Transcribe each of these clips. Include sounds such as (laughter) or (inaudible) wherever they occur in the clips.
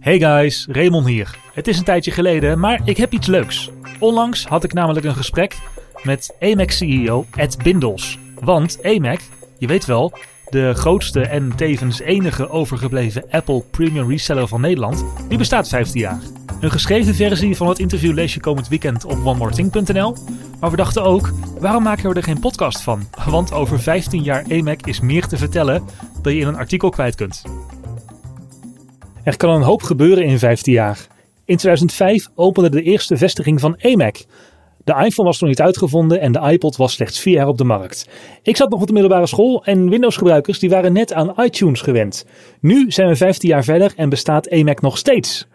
Hey guys, Raymond hier. Het is een tijdje geleden, maar ik heb iets leuks. Onlangs had ik namelijk een gesprek met AMAC-CEO Ed Bindels. Want AMAC, je weet wel, de grootste en tevens enige overgebleven Apple Premium Reseller van Nederland, die bestaat 15 jaar. Een geschreven versie van het interview lees je komend weekend op onemoreThing.nl. Maar we dachten ook, waarom maken we er geen podcast van? Want over 15 jaar AMAC is meer te vertellen dan je in een artikel kwijt kunt. Er kan een hoop gebeuren in 15 jaar. In 2005 opende de eerste vestiging van AMAC. De iPhone was nog niet uitgevonden en de iPod was slechts vier jaar op de markt. Ik zat nog op de middelbare school en Windows-gebruikers die waren net aan iTunes gewend. Nu zijn we 15 jaar verder en bestaat AMAC nog steeds.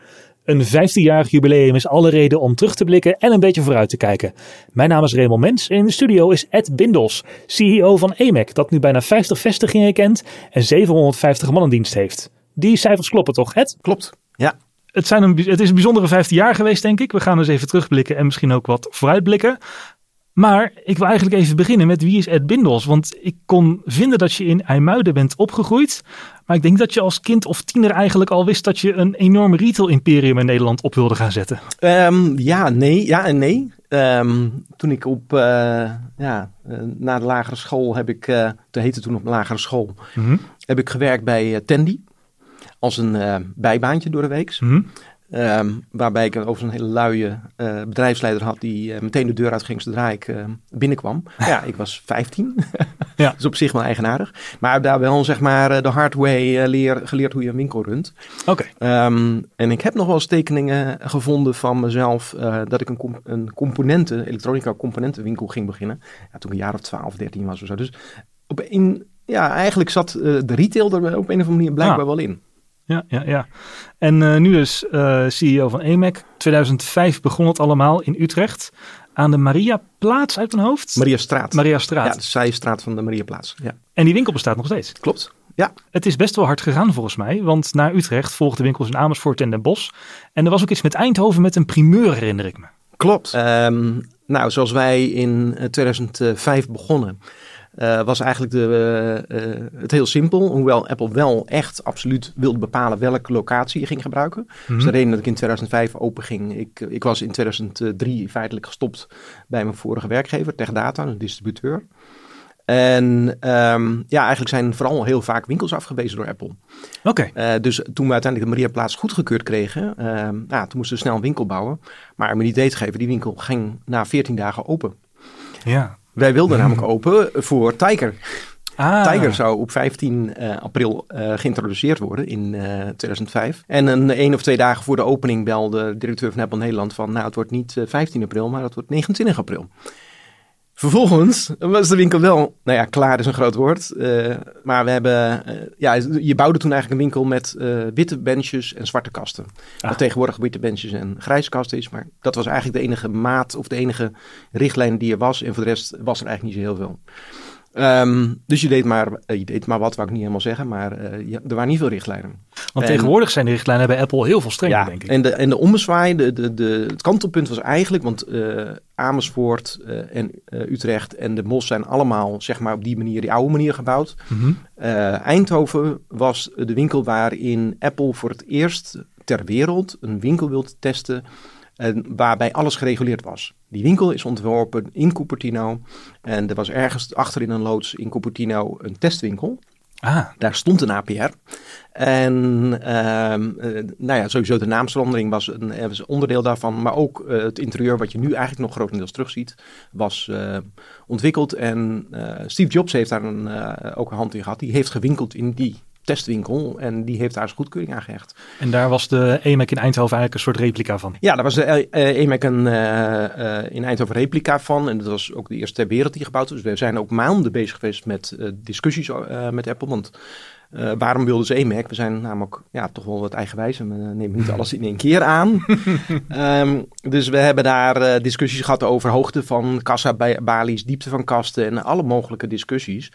Een 15-jarig jubileum is alle reden om terug te blikken en een beetje vooruit te kijken. Mijn naam is Raymond Mens en in de studio is Ed Bindels, CEO van AMAC, dat nu bijna 50 vestigingen kent en 750 man in dienst heeft. Die cijfers kloppen toch, Ed? Klopt, ja. Het, zijn een, het is een bijzondere 15 jaar geweest, denk ik. We gaan eens even terugblikken en misschien ook wat vooruitblikken. Maar ik wil eigenlijk even beginnen met wie is Ed Bindels? Want ik kon vinden dat je in IJmuiden bent opgegroeid. Maar ik denk dat je als kind of tiener eigenlijk al wist dat je een enorm retail imperium in Nederland op wilde gaan zetten. Um, ja, nee, ja en nee. Um, toen ik op, uh, ja, uh, na de lagere school heb ik, uh, te heette toen op lagere school, mm -hmm. heb ik gewerkt bij Tandy als een uh, bijbaantje door de week. Mm -hmm. um, waarbij ik over een hele luie uh, bedrijfsleider had die uh, meteen de deur uitging zodra ik binnenkwam. ja, ik was 15. (laughs) ja. Dat is (laughs) op zich wel eigenaardig. Maar daar wel zeg maar de hard way leer, geleerd hoe je een winkel runt. Oké. Okay. Um, en ik heb nog wel eens tekeningen gevonden van mezelf dat ik een, comp een componenten, elektronica componentenwinkel ging beginnen. Ja, toen ik een jaar of 12, 13 was of zo. Dus op een, ja, eigenlijk zat de retail er op een of andere manier blijkbaar ah. wel in. Ja, ja, ja. En uh, nu dus uh, CEO van AMAC. 2005 begon het allemaal in Utrecht. Aan de Mariaplaats uit een hoofd? Maria Straat. Maria Straat. Ja, de zijstraat van de Mariaplaats. Ja. En die winkel bestaat nog steeds? Klopt. Ja. Het is best wel hard gegaan volgens mij. Want naar Utrecht volgden winkels in Amersfoort en Den Bosch. En er was ook iets met Eindhoven met een primeur, herinner ik me. Klopt. Um, nou, zoals wij in 2005 begonnen. Uh, was eigenlijk de, uh, het heel simpel. Hoewel Apple wel echt absoluut wilde bepalen welke locatie je ging gebruiken. Mm -hmm. Dus de reden dat ik in 2005 open ging. Ik, ik was in 2003 feitelijk gestopt bij mijn vorige werkgever, TechData, een distributeur. En um, ja, eigenlijk zijn vooral heel vaak winkels afgewezen door Apple. Oké. Okay. Uh, dus toen we uiteindelijk de Mariaplaats goedgekeurd kregen, uh, nou, toen moesten we snel een winkel bouwen. Maar om een idee te geven, die winkel ging na 14 dagen open. Ja. Wij wilden namelijk open voor Tiger. Ah. Tiger zou op 15 uh, april uh, geïntroduceerd worden in uh, 2005. En een één of twee dagen voor de opening belde de directeur van Apple Nederland van... nou, het wordt niet 15 april, maar het wordt 29 april. Vervolgens was de winkel wel, nou ja, klaar is een groot woord. Uh, maar we hebben, uh, ja, je bouwde toen eigenlijk een winkel met uh, witte benches en zwarte kasten. Ah. Wat tegenwoordig witte benches en grijze kasten is. Maar dat was eigenlijk de enige maat of de enige richtlijn die er was. En voor de rest was er eigenlijk niet zo heel veel. Um, dus je deed, maar, je deed maar wat, wou ik niet helemaal zeggen. Maar ja, er waren niet veel richtlijnen. Want en, tegenwoordig zijn de richtlijnen bij Apple heel veel strenger, ja, denk ik. En de, en de ommezwaai, de, de, de, het kantelpunt was eigenlijk... want uh, Amersfoort uh, en Utrecht en de Mos zijn allemaal zeg maar, op die manier, die oude manier gebouwd. Mm -hmm. Eindhoven was de winkel waarin Apple voor het eerst ter wereld een winkel wilde testen... En waarbij alles gereguleerd was. Die winkel is ontworpen in Cupertino. En er was ergens achter in een loods in Cupertino een testwinkel. Ah. Daar stond een APR. En uh, nou ja, sowieso de naamsverandering was een, was onderdeel daarvan. Maar ook uh, het interieur, wat je nu eigenlijk nog grotendeels terugziet, was uh, ontwikkeld. En Steve Jobs heeft daar een, ook een hand in gehad. Die heeft gewinkeld in die testwinkel en die heeft daar zijn goedkeuring aan gehecht. En daar was de EMAC in Eindhoven eigenlijk een soort replica van? Ja, daar was de EMAC een, uh, in Eindhoven replica van en dat was ook de eerste ter wereld die gebouwd was. Dus we zijn ook maanden bezig geweest met discussies met Apple, want uh, waarom wilden ze EMAC? We zijn namelijk ja, toch wel wat eigenwijs en we nemen niet alles in één keer aan. um, (laughs) dus we hebben daar uh, discussies gehad over hoogte van kassa-balies, diepte van kasten en alle mogelijke discussies.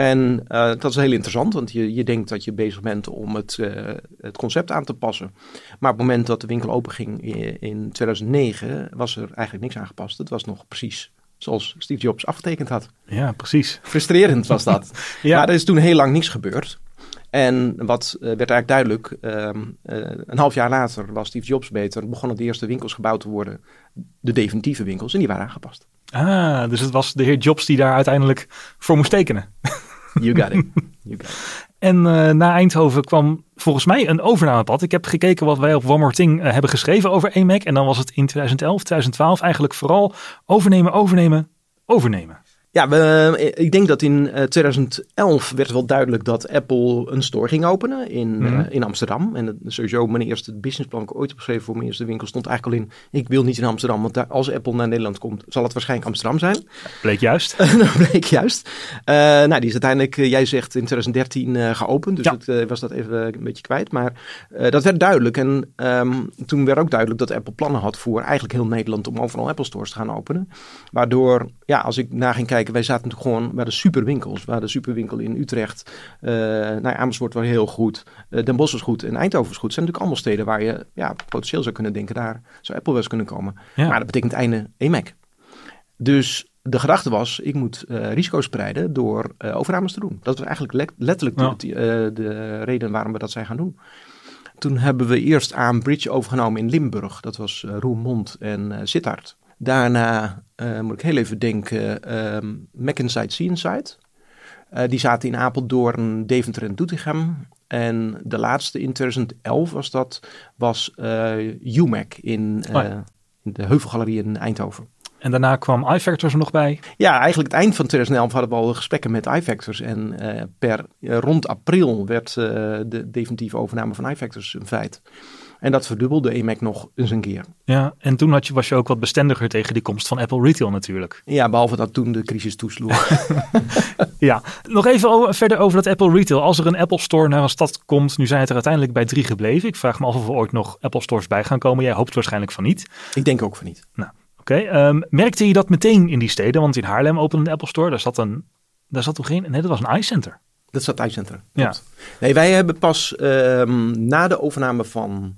En uh, dat is heel interessant, want je, je denkt dat je bezig bent om het, het concept aan te passen. Maar op het moment dat de winkel openging in, in 2009 was er eigenlijk niks aangepast. Het was nog precies zoals Steve Jobs afgetekend had. Ja, precies. Frustrerend was dat. (laughs) ja. Maar er is toen heel lang niks gebeurd. En wat werd eigenlijk duidelijk, ehm, een half jaar later was Steve Jobs beter, begonnen de eerste winkels gebouwd te worden, de definitieve winkels, en die waren aangepast. Ah, dus het was de heer Jobs die daar uiteindelijk voor moest tekenen. (laughs) You got it. (laughs) En uh, na Eindhoven kwam volgens mij een overnamepad. Ik heb gekeken wat wij op One More Thing uh, hebben geschreven over EMAC. En dan was het in 2011, 2012 eigenlijk vooral overnemen, overnemen, overnemen. Ja, we, ik denk dat in 2011 werd wel duidelijk dat Apple een store ging openen in, mm -hmm. uh, in Amsterdam. En sowieso mijn eerste businessplan ik ooit heb geschreven voor mijn eerste winkel stond eigenlijk al in. Ik wil niet in Amsterdam, want daar, als Apple naar Nederland komt, zal het waarschijnlijk Amsterdam zijn. Bleek juist. (laughs) dat bleek juist. Uh, nou, die is uiteindelijk, uh, jij zegt in 2013 geopend, dus ja. was dat even een beetje kwijt. Maar dat werd duidelijk. En um, toen werd ook duidelijk dat Apple plannen had voor eigenlijk heel Nederland om overal Apple stores te gaan openen. Waardoor, ja, als ik naar ging kijken wij zaten natuurlijk gewoon bij de superwinkels. Waar de superwinkel in Utrecht, uh, nou ja, Amersfoort was heel goed, uh, Den Bosch was goed en Eindhoven was goed. Het zijn natuurlijk allemaal steden waar je ja, potentieel zou kunnen denken, daar zou Apple wel eens kunnen komen. Ja. Maar dat betekent einde EMAC. Dus de gedachte was, ik moet uh, risico's spreiden door uh, overnames te doen. Dat was eigenlijk le letterlijk ja. de, uh, de, reden waarom we dat zijn gaan doen. Toen hebben we eerst aan Bridge overgenomen in Limburg. Dat was Roermond en Sittard. Daarna uh, moet ik heel even denken, um, McInside, Seainside. Uh, die zaten in Apeldoorn, Deventer en Doetinchem. En de laatste in 2011 was dat, was uh, UMAC in, oh ja. in de Heuvelgalerie in Eindhoven. En daarna kwam iFactors er nog bij? Ja, eigenlijk het eind van 2011 hadden we al gesprekken met iFactors. En uh, per rond april werd uh, de definitieve overname van iFactors een feit. En dat verdubbelde EMAC nog eens een keer. Ja, en toen had je, was je ook wat bestendiger tegen de komst van Apple Retail natuurlijk. Ja, behalve dat toen de crisis toesloeg. (laughs) ja, nog even verder over dat Apple Retail. Als er een Apple Store naar een stad komt, nu zijn het er uiteindelijk bij drie gebleven. Ik vraag me af of er ooit nog Apple Stores bij gaan komen. Jij hoopt waarschijnlijk van niet. Ik denk ook van niet. Nou, oké. Okay. Um, merkte je dat meteen in die steden? Want in Haarlem opende een Apple Store. Daar zat een, daar zat toch geen, nee dat was een iCenter. Dat zat iCenter. Ja. Nee, wij hebben pas um, na de overname van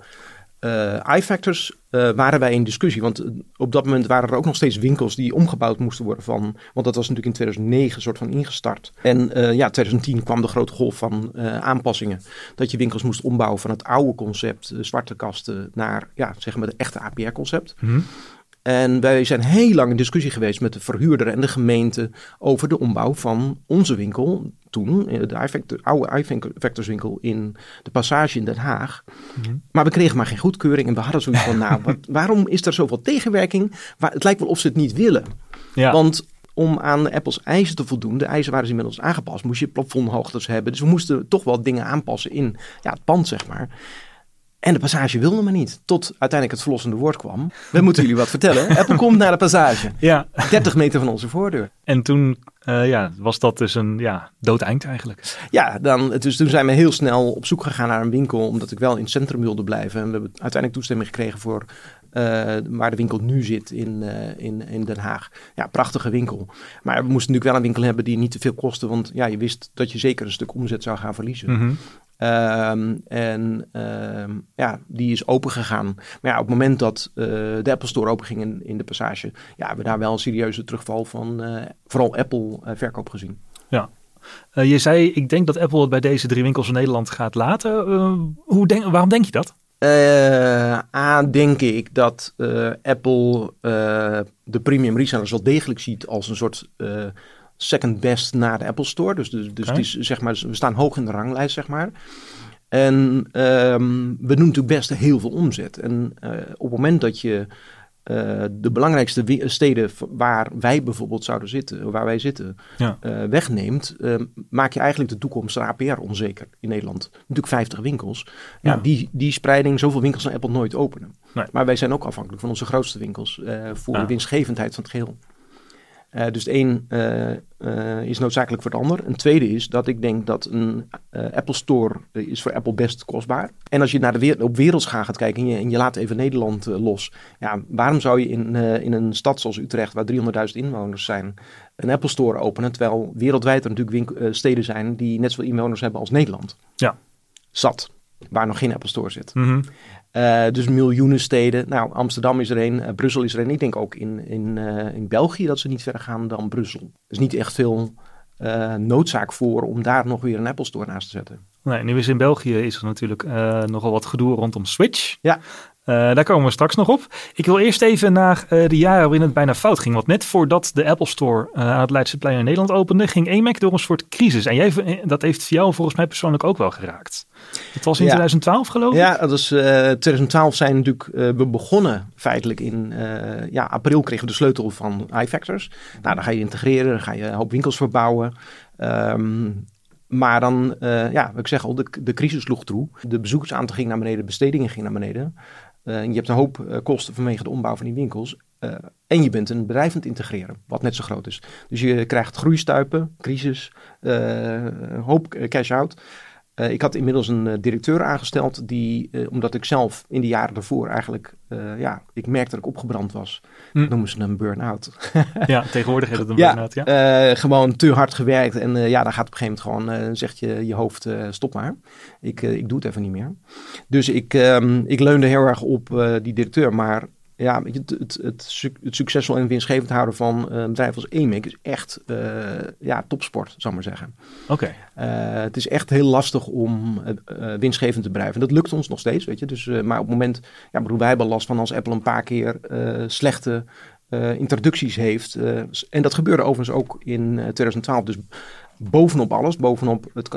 uh, iFactors uh, waren wij in discussie. Want op dat moment waren er ook nog steeds winkels die omgebouwd moesten worden van. Want dat was natuurlijk in 2009 soort van ingestart. En uh, ja, 2010 kwam de grote golf van aanpassingen. Dat je winkels moest ombouwen van het oude concept, zwarte kasten, naar ja, zeg maar de echte APR-concept. Mhm. En wij zijn heel lang in discussie geweest met de verhuurder en de gemeente over de ombouw van onze winkel. Toen, de iFactor, oude iFactors winkel in de Passage in Den Haag. Mm-hmm. Maar we kregen maar geen goedkeuring en we hadden zoiets van, nou, wat, (laughs) waarom is er zoveel tegenwerking? Waar, het lijkt wel of ze het niet willen. Ja. Want om aan Apples eisen te voldoen, de eisen waren ze inmiddels aangepast, moest je plafondhoogtes hebben. Dus we moesten toch wel dingen aanpassen in ja, het pand, zeg maar. En de passage wilde maar niet. Tot uiteindelijk het verlossende woord kwam. We moeten jullie wat vertellen. Apple komt naar de passage. (laughs) Ja. 30 meter van onze voordeur. En toen uh, ja, was dat dus een ja, dood eind eigenlijk. Ja, dan, dus toen zijn we heel snel op zoek gegaan naar een winkel. Omdat ik wel in het centrum wilde blijven. En we hebben uiteindelijk toestemming gekregen voor uh, waar de winkel nu zit in, uh, in, in Den Haag. Ja, prachtige winkel. Maar we moesten natuurlijk wel een winkel hebben die niet te veel kostte. Want ja, je wist dat je zeker een stuk omzet zou gaan verliezen. Mm -hmm. Um, en um, ja, die is open gegaan. Maar ja, op het moment dat uh, de Apple Store open ging in, in de passage, ja, hebben we daar wel een serieuze terugval van uh, vooral Apple uh, verkoop gezien. Ja. je zei, ik denk dat Apple het bij deze drie winkels in Nederland gaat laten. hoe denk, waarom denk je dat? A, denk ik dat Apple de premium resellers wel degelijk ziet als een soort second best na de Apple Store. Dus, dus, dus okay. is, zeg maar, we staan hoog in de ranglijst, zeg maar. En um, we doen natuurlijk best heel veel omzet. En uh, op het moment dat je uh, de belangrijkste steden waar wij bijvoorbeeld zouden zitten, waar wij zitten, ja. uh, wegneemt, maak je eigenlijk de toekomst van APR onzeker in Nederland. Natuurlijk 50 winkels. Ja, Ja. Die, die spreiding, zoveel winkels naar Apple nooit openen. Nee. Maar wij zijn ook afhankelijk van onze grootste winkels voor Ja. de winstgevendheid van het geheel. Uh, dus het een uh, uh, is noodzakelijk voor het ander. Een tweede is dat ik denk dat een Apple Store is voor Apple best kostbaar. En als je naar de wereld, op wereldschaal gaat kijken en je, en je laat even Nederland los. Ja, waarom zou je in, in een stad zoals Utrecht, waar 300.000 inwoners zijn, een Apple Store openen? Terwijl wereldwijd er natuurlijk steden zijn die net zoveel inwoners hebben als Nederland. Ja. Zat. Waar nog geen Apple Store zit. Mm -hmm. Uh, dus miljoenen steden. Nou, Amsterdam is er een, uh, Brussel is er een. Ik denk ook in, in, uh, in België dat ze niet verder gaan dan Brussel. Er is niet echt veel noodzaak voor om daar nog weer een Apple Store naast te zetten. Nee, nu is in België is er natuurlijk nogal wat gedoe rondom Switch. Ja. Uh, daar komen we straks nog op. Ik wil eerst even naar uh, de jaren waarin het bijna fout ging. Want net voordat de Apple Store aan het Leidseplein in Nederland opende, ging EMAC door een soort crisis. En jij, dat heeft jou volgens mij persoonlijk ook wel geraakt. Het was in 2012 geloof ik? Ja, dat was, 2012 zijn natuurlijk, we begonnen feitelijk in ja, april kregen we de sleutel van iFactors. Nou, dan ga je integreren, dan ga je een hoop winkels verbouwen. Um, maar dan, uh, ja, ik zeg al, de, de crisis sloeg toe. De bezoekersaantal ging naar beneden, de bestedingen ging naar beneden. Uh, je hebt een hoop uh, kosten vanwege de ombouw van die winkels. en je bent een bedrijf aan het integreren, wat net zo groot is. Dus je krijgt groeistuipen, crisis, een hoop cash-out. Uh, ik had inmiddels een uh, directeur aangesteld die, uh, omdat ik zelf in de jaren daarvoor eigenlijk, ja, ik merkte dat ik opgebrand was. Hm. Noemen ze een burn-out. (laughs) ja, tegenwoordig heet het een burn-out, ja. ja? gewoon te hard gewerkt en ja, dan gaat op een gegeven moment gewoon, zegt je je hoofd, stop maar. Ik, ik doe het even niet meer. Dus ik, um, ik leunde heel erg op die directeur, maar ja, het, het, het, het, succesvol en winstgevend houden van uh, een bedrijf als EMIC is echt uh, ja, topsport, zal maar zeggen. Oké. Uh, het is echt heel lastig om winstgevend te blijven. Dat lukt ons nog steeds, weet je. Dus, maar op het moment, ja, bedoel, wij hebben last van als Apple een paar keer slechte introducties heeft. en dat gebeurde overigens ook in 2012. Dus bovenop alles, bovenop het,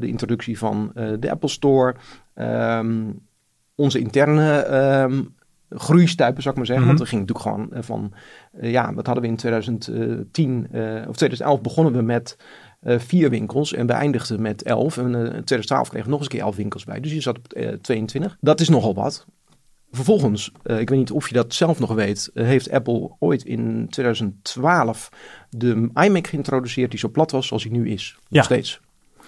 de introductie van de Apple Store, um, onze interne um, groeistuipen, zou ik maar zeggen. Want Mhm. we gingen natuurlijk gewoon eh, van, eh, ja, wat hadden we in 2010 eh, of 2011 begonnen we met vier winkels en we eindigden met 11. En in 2012 kregen we nog eens een keer 11 winkels bij. Dus je zat op eh, 22. Dat is nogal wat. Vervolgens, ik weet niet of je dat zelf nog weet, heeft Apple ooit in 2012 de iMac geïntroduceerd die zo plat was zoals hij nu is. Nog Ja. steeds.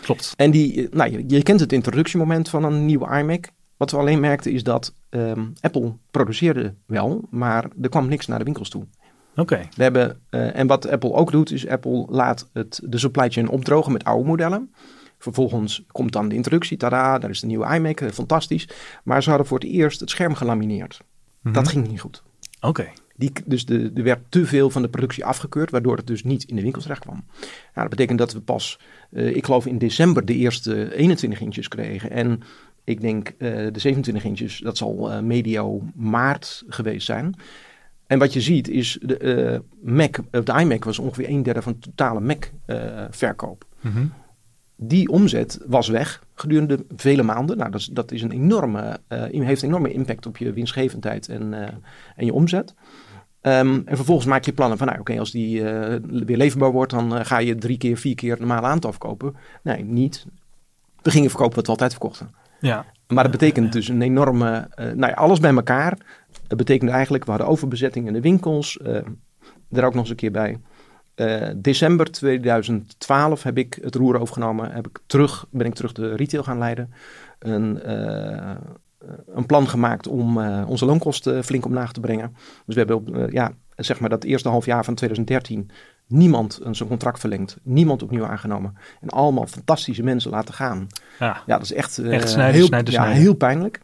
Klopt. En die, nou, je, je kent het introductiemoment van een nieuwe iMac. Wat we alleen merkten is dat ehm, Apple produceerde wel, maar er kwam niks naar de winkels toe. Oké. We hebben, eh, en wat Apple ook doet, is Apple laat het, de supply chain opdrogen met oude modellen. Vervolgens komt dan de introductie, tada, daar is de nieuwe iMac, eh, fantastisch. Maar ze hadden voor het eerst het scherm gelamineerd. Mhm. Dat ging niet goed. Oké. Die, dus de, er werd te veel van de productie afgekeurd, waardoor het dus niet in de winkels terecht kwam. Nou, dat betekent dat we pas, eh, ik geloof in december, de eerste 21 inches kregen. En ik denk eh, de 27 inches, dat zal eh, medio maart geweest zijn. En wat je ziet is, de eh, Mac, de iMac was ongeveer een derde van de totale Mac-verkoop. Mhm. die omzet was weg gedurende vele maanden. Nou, dat is, dat is een enorme, heeft een enorme impact op je winstgevendheid en, en je omzet. Ehm, en vervolgens maak je plannen van, nou oké, als die weer leverbaar wordt, dan ga je drie keer, vier keer het normale aantal verkopen. Nee, niet. We gingen verkopen wat we altijd verkochten. Ja. Maar dat betekent dus een enorme, eh, nou ja, alles bij elkaar. Dat betekent eigenlijk, we hadden overbezetting in de winkels. eh er ook nog eens een keer bij. Eh, december 2012 heb ik het roer overgenomen. Heb ik terug, ben ik terug de retail gaan leiden. Een, eh, een plan gemaakt om eh, onze loonkosten flink omlaag te brengen. Dus we hebben op, eh, ja, zeg maar dat eerste half jaar van 2013 niemand een zijn contract verlengd. Niemand opnieuw aangenomen. En allemaal fantastische mensen laten gaan. Ja. Ja, dat is echt, eh, Echt snijden, heel, snijden, ja, snijden. heel pijnlijk.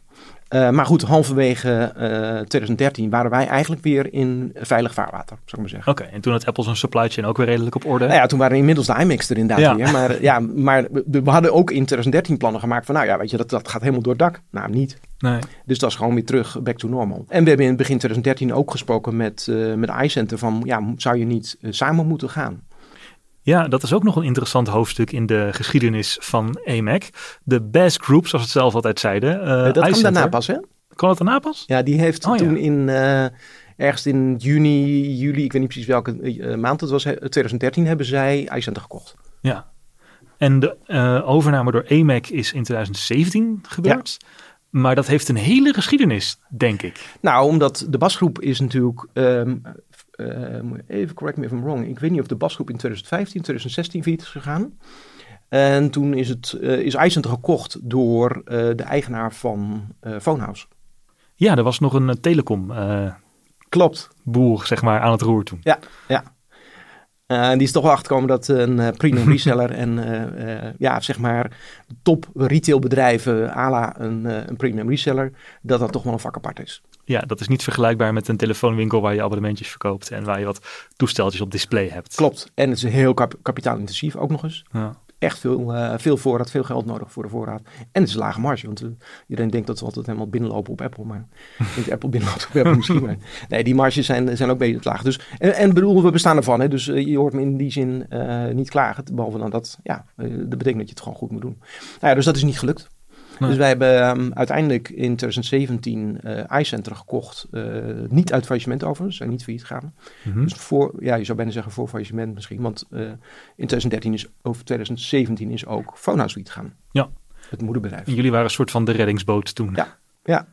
Eh, maar goed, halverwege eh 2013 waren wij eigenlijk weer in veilig vaarwater, zou ik maar zeggen. Oké, en toen had Apple zijn supply chain ook weer redelijk op orde. Nou ja, toen waren inmiddels de iMacs er inderdaad Ja. weer. Maar, ja, maar we, we hadden ook in 2013 plannen gemaakt van, nou ja, weet je, dat, dat gaat helemaal door het dak. Nou, niet. Nee. Dus dat is gewoon weer terug back to normal. En we hebben in begin 2013 ook gesproken met, eh met iCenter van, ja, zou je niet eh, samen moeten gaan? Ja, dat is ook nog een interessant hoofdstuk in de geschiedenis van AMAC. De Best Group, zoals het zelf altijd zeiden. eh, dat kwam iCenter. daarna pas, hè? Kan dat daarna pas? Ja, die heeft Oh, ja. toen in eh, ergens in juni, juli, ik weet niet precies welke maand het was, hè, 2013 hebben zij iCenter gekocht. Ja. En de overname door AMAC is in 2017 gebeurd. Maar dat heeft een hele geschiedenis, denk ik. Nou, omdat de basgroep is natuurlijk, ehm, eh, even correct me if I'm wrong, ik weet niet of de basgroep in 2015, 2016 failliet is gegaan. En toen is, het, eh, is iCenter gekocht door eh, de eigenaar van eh Phonehouse. Ja, er was nog een telecom Klopt. boer, zeg maar, aan het roer toen. Ja, ja. Eh, die is toch wel achtergekomen dat een eh, premium reseller (laughs) en eh, eh, ja, zeg maar top retailbedrijven à la een, eh, een premium reseller, dat dat toch wel een vak apart is. Ja, dat is niet vergelijkbaar met een telefoonwinkel waar je abonnementjes verkoopt en waar je wat toesteltjes op display hebt. Klopt. En het is heel kap- kapitaalintensief ook nog eens. Ja. Echt veel, uh, veel voorraad, veel geld nodig voor de voorraad. En het is lage marge, want uh, iedereen denkt dat ze altijd helemaal binnenlopen op Apple. Maar (laughs) niet Apple binnenloopt op Apple misschien. Maar (laughs) nee, die marges zijn, zijn ook beter laag. Dus, en, en bedoel, we bestaan ervan. Hè, dus je hoort me in die zin niet klagen. Behalve dan dat, ja, dat betekent dat je het gewoon goed moet doen. Nou ja, dus dat is niet gelukt. Dus wij hebben um, uiteindelijk in 2017 uh, iCenter gekocht. Uh, niet uit faillissement overigens, zijn niet failliet gegaan. Mm -hmm. Dus voor, ja, je zou bijna zeggen voor faillissement misschien. Want uh, in 2013 is, over 2017 is ook Fauna Suite gaan. Ja. Het moederbedrijf. En jullie waren een soort van de reddingsboot toen. Ja, ja.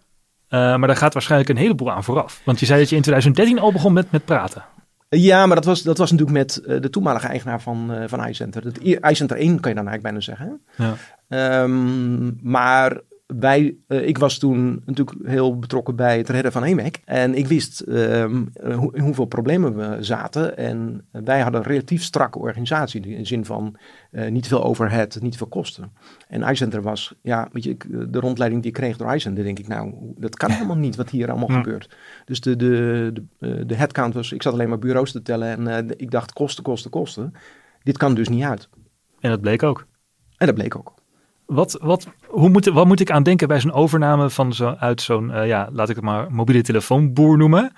maar daar gaat waarschijnlijk een heleboel aan vooraf. Want je zei dat je in 2013 al begon met, met praten. Ja, maar dat was, dat was natuurlijk met uh, de toenmalige eigenaar van, uh, van iCenter. ICenter 1 kan je dan eigenlijk bijna zeggen. Ja. Um, maar wij, uh, ik was toen natuurlijk heel betrokken bij het redden van EMEC. En ik wist um, ho in hoeveel problemen we zaten. En wij hadden een relatief strakke organisatie. In de zin van uh, niet veel overhead, niet veel kosten. En iCenter was, ja, weet je, de rondleiding die ik kreeg door iCenter, denk ik, nou, dat kan helemaal niet wat hier allemaal ja. gebeurt. Dus de, de, de, de headcount was, ik zat alleen maar bureaus te tellen en uh, ik dacht kosten, kosten, kosten. Dit kan dus niet uit. En dat bleek ook. En dat bleek ook. Wat, wat, hoe moet, wat moet ik aan denken bij zo'n overname van zo, uit zo'n, uh, ja, laat ik het maar mobiele telefoonboer noemen?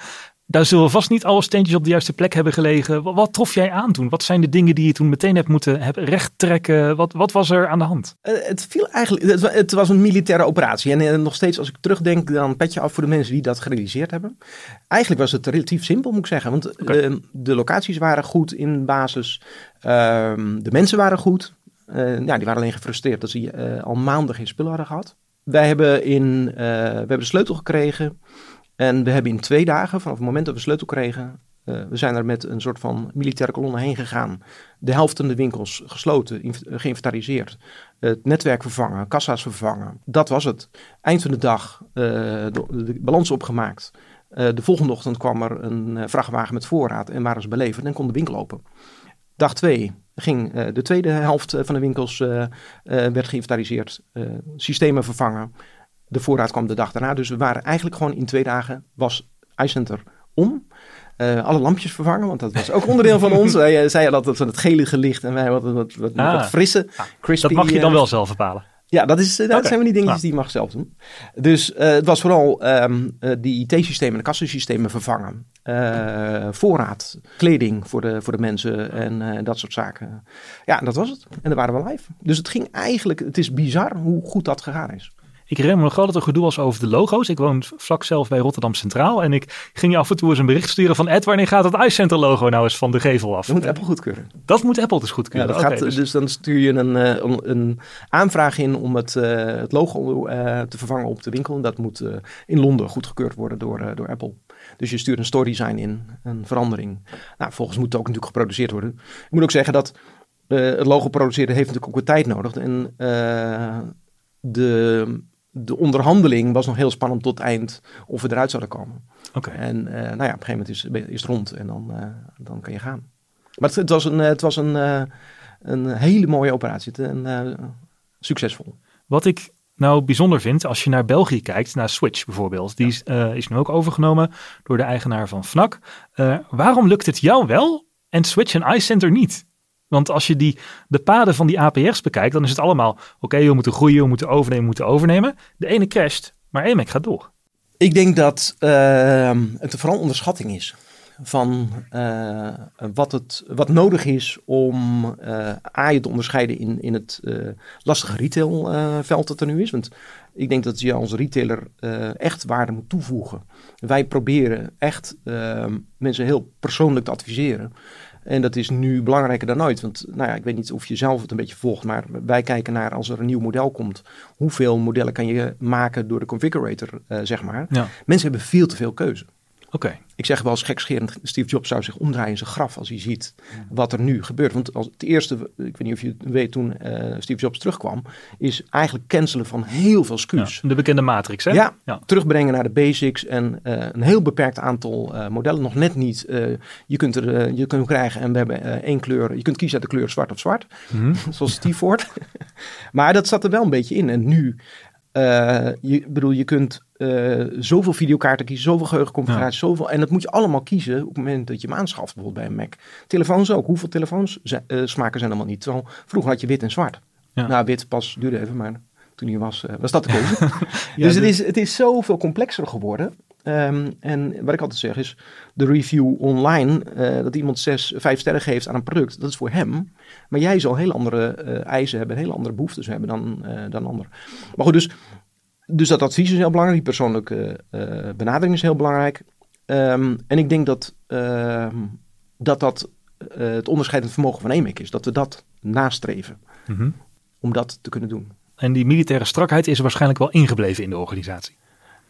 Daar zullen vast niet alle steentjes op de juiste plek hebben gelegen. Wat, wat, trof jij aan toen? Wat zijn de dingen die je toen meteen hebt moeten heb recht trekken? Wat, wat was er aan de hand? Uh, het viel eigenlijk, het, het, was een militaire operatie. En, en nog steeds als ik terugdenk, dan pet je af voor de mensen die dat gerealiseerd hebben. Eigenlijk was het relatief simpel, moet ik zeggen. Want okay. de locaties waren goed in basis. de mensen waren goed. Uh, ja, die waren alleen gefrustreerd dat ze uh, al maanden geen spullen hadden gehad. Wij hebben, in, uh, we hebben de sleutel gekregen. En we hebben in twee dagen, vanaf het moment dat we sleutel kregen, we zijn er met een soort van militaire kolonne heen gegaan. De helft van de winkels gesloten, geïnventariseerd. Het netwerk vervangen, kassa's vervangen. Dat was het. Eind van de dag de, de balans opgemaakt. de volgende ochtend kwam er een vrachtwagen met voorraad en waren ze beleverd en kon de winkel open. Dag twee ging uh, de tweede helft van de winkels uh, uh, werd geïnventariseerd, systemen vervangen. De voorraad kwam de dag daarna. Dus we waren eigenlijk gewoon in twee dagen was iCenter om. alle lampjes vervangen, want dat was ook (laughs) onderdeel van ons. Wij zeiden dat het gele gelicht en wij wat, wat, wat, ah, wat frisse, crispy. Dat mag je dan wel zelf bepalen. Ja, dat, is, dat okay. zijn we die dingetjes die je mag zelf doen. Dus uh, het was vooral um, uh, die IT-systemen en kassensystemen vervangen. Uh, voorraad, kleding voor de, voor de mensen en dat soort zaken. Ja, dat was het. En daar waren we live. Dus het ging eigenlijk, het is bizar hoe goed dat gegaan is. Ik herinner me nog wel dat er gedoe was over de logo's. Ik woon vlak zelf bij Rotterdam Centraal. En ik ging je af en toe eens een bericht sturen van... Ed, wanneer gaat het iCenter logo nou eens van de gevel af? Dat moet Apple goedkeuren. Dat moet Apple dus goedkeuren. Ja, dat okay, gaat, dus... dus... dan stuur je een, een, een aanvraag in om het, uh, het logo te vervangen op de winkel. En dat moet in Londen goedgekeurd worden door, door Apple. Dus je stuurt een story design in, een verandering. Nou, volgens moet het ook natuurlijk geproduceerd worden. Ik moet ook zeggen dat het logo produceren heeft natuurlijk ook weer tijd nodig. En de de onderhandeling was nog heel spannend tot het eind of we eruit zouden komen. Okay. En uh, nou ja, op een gegeven moment is, is het rond en dan, uh, dan kan je gaan. Maar het, het was een, het was een, uh, een hele mooie operatie en succesvol. Wat ik nou bijzonder vind, als je naar België kijkt, naar Switch bijvoorbeeld, die is, is nu ook overgenomen door de eigenaar van Fnac. waarom lukt het jou wel en Switch en iCenter niet? Want als je die, de paden van die APR's bekijkt, dan is het allemaal: oké, okay, we moeten groeien, we moeten overnemen, we moeten overnemen. De ene crasht, maar EMEC gaat door. Ik denk dat uh, het vooral onderschatting is van uh, wat, het, wat nodig is om uh, A je te onderscheiden in, in het uh, lastige retailveld dat er nu is. Want ik denk dat je als retailer echt waarde moet toevoegen. Wij proberen echt ehm, mensen heel persoonlijk te adviseren. En dat is nu belangrijker dan ooit. Want nou ja, ik weet niet of je zelf het een beetje volgt, maar wij kijken naar als er een nieuw model komt. Hoeveel modellen kan je maken door de configurator, uh, zeg maar. Ja. Mensen hebben veel te veel keuze. Oké. Okay. Ik zeg wel eens gekscherend, Steve Jobs zou zich omdraaien in zijn graf als hij ziet wat er nu gebeurt. Want als het eerste, ik weet niet of je het weet toen uh, Steve Jobs terugkwam, is eigenlijk cancelen van heel veel SKU's. Ja, de bekende matrix, hè? Ja, ja, terugbrengen naar de basics en uh, een heel beperkt aantal uh, modellen. Nog net niet. je kunt er je kunt krijgen en we hebben één kleur. Je kunt kiezen uit de kleur zwart of zwart, mm -hmm. (laughs) zoals Steve Ford. (laughs) maar dat zat er wel een beetje in. En nu Uh, je, bedoel, je kunt uh, zoveel videokaarten kiezen, zoveel geheugenconfiguraties, ja. zoveel. En dat moet je allemaal kiezen op het moment dat je hem aanschaft, bijvoorbeeld bij een Mac. Telefoons ook. Hoeveel telefoons zijn, uh, smaken zijn allemaal niet? Terwijl vroeger had je wit en zwart. Ja. Nou, wit pas duurde even, maar toen hij was, was dat de keuze. (laughs) ja, dus het is, het is zoveel complexer geworden. Um, en wat ik altijd zeg is, de review online, uh, dat iemand zes, vijf sterren geeft aan een product, dat is voor hem. Maar jij zal heel andere uh, eisen hebben, hele andere behoeftes hebben dan, uh, dan anderen. Maar goed, dus, dus dat advies is heel belangrijk, die persoonlijke benadering is heel belangrijk. Um, en ik denk dat ehm, dat, dat het onderscheidend vermogen van EMIC is, dat we dat nastreven mm -hmm. om dat te kunnen doen. En die militaire strakheid is waarschijnlijk wel ingebleven in de organisatie.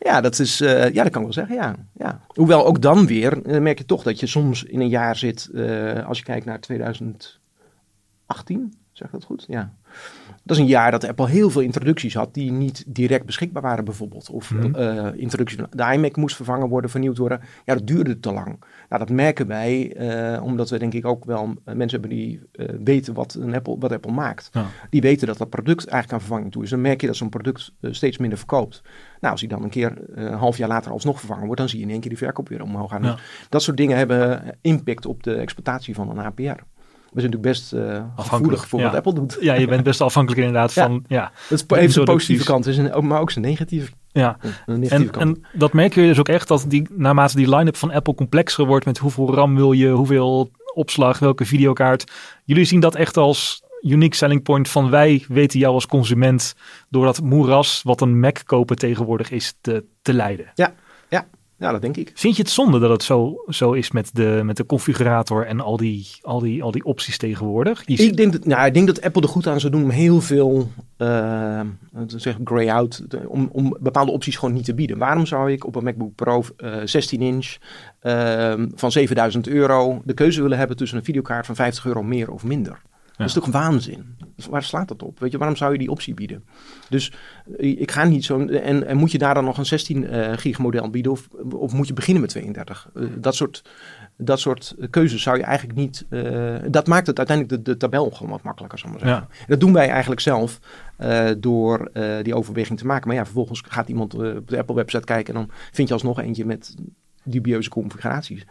Ja, dat is, uh, ja, dat kan ik wel zeggen, ja. ja. Hoewel ook dan weer, uh, merk je toch dat je soms in een jaar zit, uh, als je kijkt naar 2018, zeg ik dat goed? Ja. Dat is een jaar dat Apple heel veel introducties had die niet direct beschikbaar waren bijvoorbeeld. Of mm -hmm. de iMac moest vervangen worden, vernieuwd worden. Ja, dat duurde te lang. Nou, dat merken wij, omdat we denk ik ook wel mensen hebben die weten wat, een Apple, wat Apple maakt. Ja. Die weten dat dat product eigenlijk aan vervanging toe is. Dan merk je dat zo'n product steeds minder verkoopt. Nou, als hij dan een keer een half jaar later alsnog vervangen wordt, dan zie je in één keer die verkoop weer omhoog gaan. Ja. Dat soort dingen hebben impact op de exploitatie van een APR. We zijn natuurlijk best uh, afhankelijk voor ja. wat Apple doet. Ja, je bent best afhankelijk inderdaad van... Ja, dat is even zijn positieve kant, is, maar ook zijn negatieve, ja. en. En dat merk je dus ook echt, dat die, naarmate die line-up van Apple complexer wordt... met hoeveel RAM wil je, hoeveel opslag, welke videokaart. Jullie zien dat echt als unique selling point van wij weten jou als consument door dat moeras wat een Mac kopen tegenwoordig is te, te leiden. Ja, ja. Ja, dat denk ik. Vind je het zonde dat het zo, zo is met de, met de configurator en al die, al die, al die opties tegenwoordig? Je ik, denk dat, nou, ik denk dat Apple er goed aan zou doen om heel veel uh, zeg, grey-out, om, om bepaalde opties gewoon niet te bieden. Waarom zou ik op een MacBook Pro uh, 16 inch uh, van 7000 euro de keuze willen hebben tussen een videokaart van 50 euro meer of minder? Dat is toch waanzin? Dus waar slaat dat op? Weet je, waarom zou je die optie bieden? Dus eh, ik ga niet zo. En, en moet je daar dan nog een 16 uh, gig model bieden? Of, of moet je beginnen met 32? Uh, dat, soort, dat soort keuzes zou je eigenlijk niet. Uh, dat maakt het uiteindelijk de, de tabel gewoon wat makkelijker, zal maar zeggen. Ja. Dat doen wij eigenlijk zelf door die overweging te maken. Maar ja, vervolgens gaat iemand op de Apple website kijken en dan vind je alsnog eentje met dubieuze configuraties.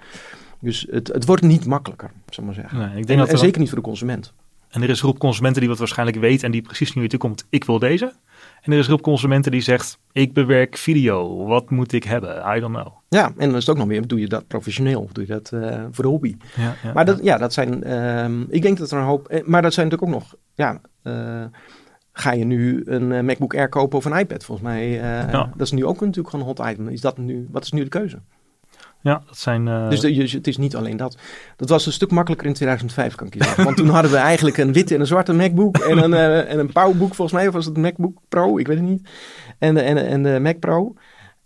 Dus het, het wordt niet makkelijker, zal maar zeggen. Nee, ik denk en, dat en zeker niet voor de consument. En er is een groep consumenten die wat waarschijnlijk weet en die precies nu toe komt, ik wil deze. En er is een groep consumenten die zegt, ik bewerk video, wat moet ik hebben? I don't know. Ja, en dan is het ook nog meer, doe je dat professioneel of doe je dat uh, voor de hobby? Ja, ja, maar dat, ja. dat zijn, uh, ik denk dat er een hoop, eh, maar dat zijn natuurlijk ook nog, ja, uh, ga je nu een MacBook Air kopen of een iPad? Volgens mij, dat is nu ook natuurlijk gewoon een hot item. Is dat nu, wat is nu de keuze? Ja, dat zijn... Uh... Dus de, het is niet alleen dat. Dat was een stuk makkelijker in 2005, kan ik je zeggen. Want toen hadden we eigenlijk een witte en een zwarte MacBook en een, uh, en een PowerBook, volgens mij. Of was het MacBook Pro? Ik weet het niet. En de, en, en de Mac Pro.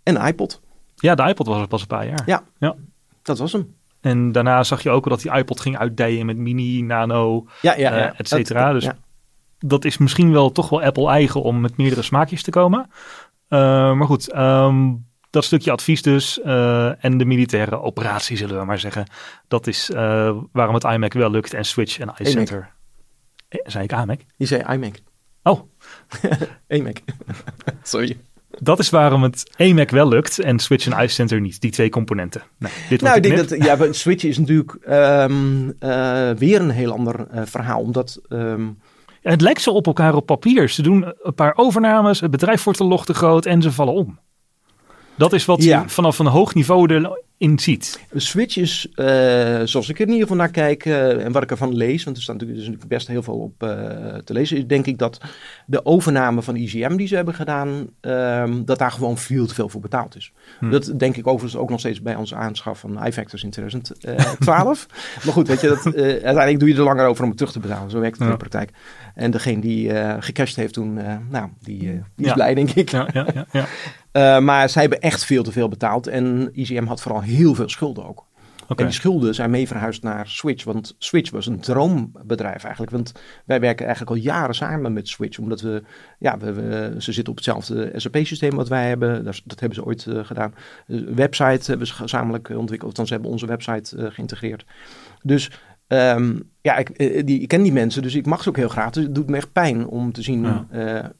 En de iPod. Ja, de iPod was er pas een paar jaar. Ja, ja. dat was hem. En daarna zag je ook dat die iPod ging uitdijen met mini, nano, ja, ja, ja. Uh, et cetera. Dus ja. dat is misschien wel toch wel Apple eigen om met meerdere smaakjes te komen. maar goed, um, dat stukje advies dus uh, en de militaire operatie zullen we maar zeggen. Dat is uh, waarom het iMac wel lukt en Switch en iCenter. Eh, zei ik iMac? Je zei iMac. Oh. (laughs) iMac. (laughs) Sorry. Dat is waarom het iMac wel lukt en Switch en iCenter niet. Die twee componenten. Nee, dit nou, ik denk dat ja, Switch is natuurlijk um, uh, weer een heel ander uh, verhaal. Omdat um, ja, het lijkt zo op elkaar op papier. Ze doen een paar overnames, het bedrijf wordt te log te groot en ze vallen om. Dat is wat ja. je vanaf een hoog niveau erin ziet. Switch is, uh, zoals ik er in ieder geval naar kijk uh, en wat ik ervan lees, want er staat natuurlijk, dus best heel veel op uh, te lezen, is denk ik dat de overname van IGM die ze hebben gedaan, um, dat daar gewoon veel te veel voor betaald is. Hm. Dat denk ik overigens ook nog steeds bij onze aanschaf van iFactors in 2012. (laughs) maar goed, weet je, dat, uiteindelijk doe je er langer over om het terug te betalen. Zo werkt het ja. in de praktijk. En degene die gecashed heeft toen, nou, die, die is ja. blij denk ik. Ja, ja, ja, ja. (laughs) Uh, maar zij hebben echt veel te veel betaald. En ICM had vooral heel veel schulden ook. Okay. En die schulden zijn mee verhuisd naar Switch. Want Switch was een droombedrijf eigenlijk. Want wij werken eigenlijk al jaren samen met Switch. Omdat we, ja, we, we ze zitten op hetzelfde SAP-systeem wat wij hebben. Dat, dat hebben ze ooit uh, gedaan. De website hebben ze gezamenlijk ontwikkeld. Dan ze hebben onze website uh, geïntegreerd. Dus um, ja, ik, die, ik ken die mensen. Dus ik mag ze ook heel graag. Dus het doet me echt pijn om te zien... Ja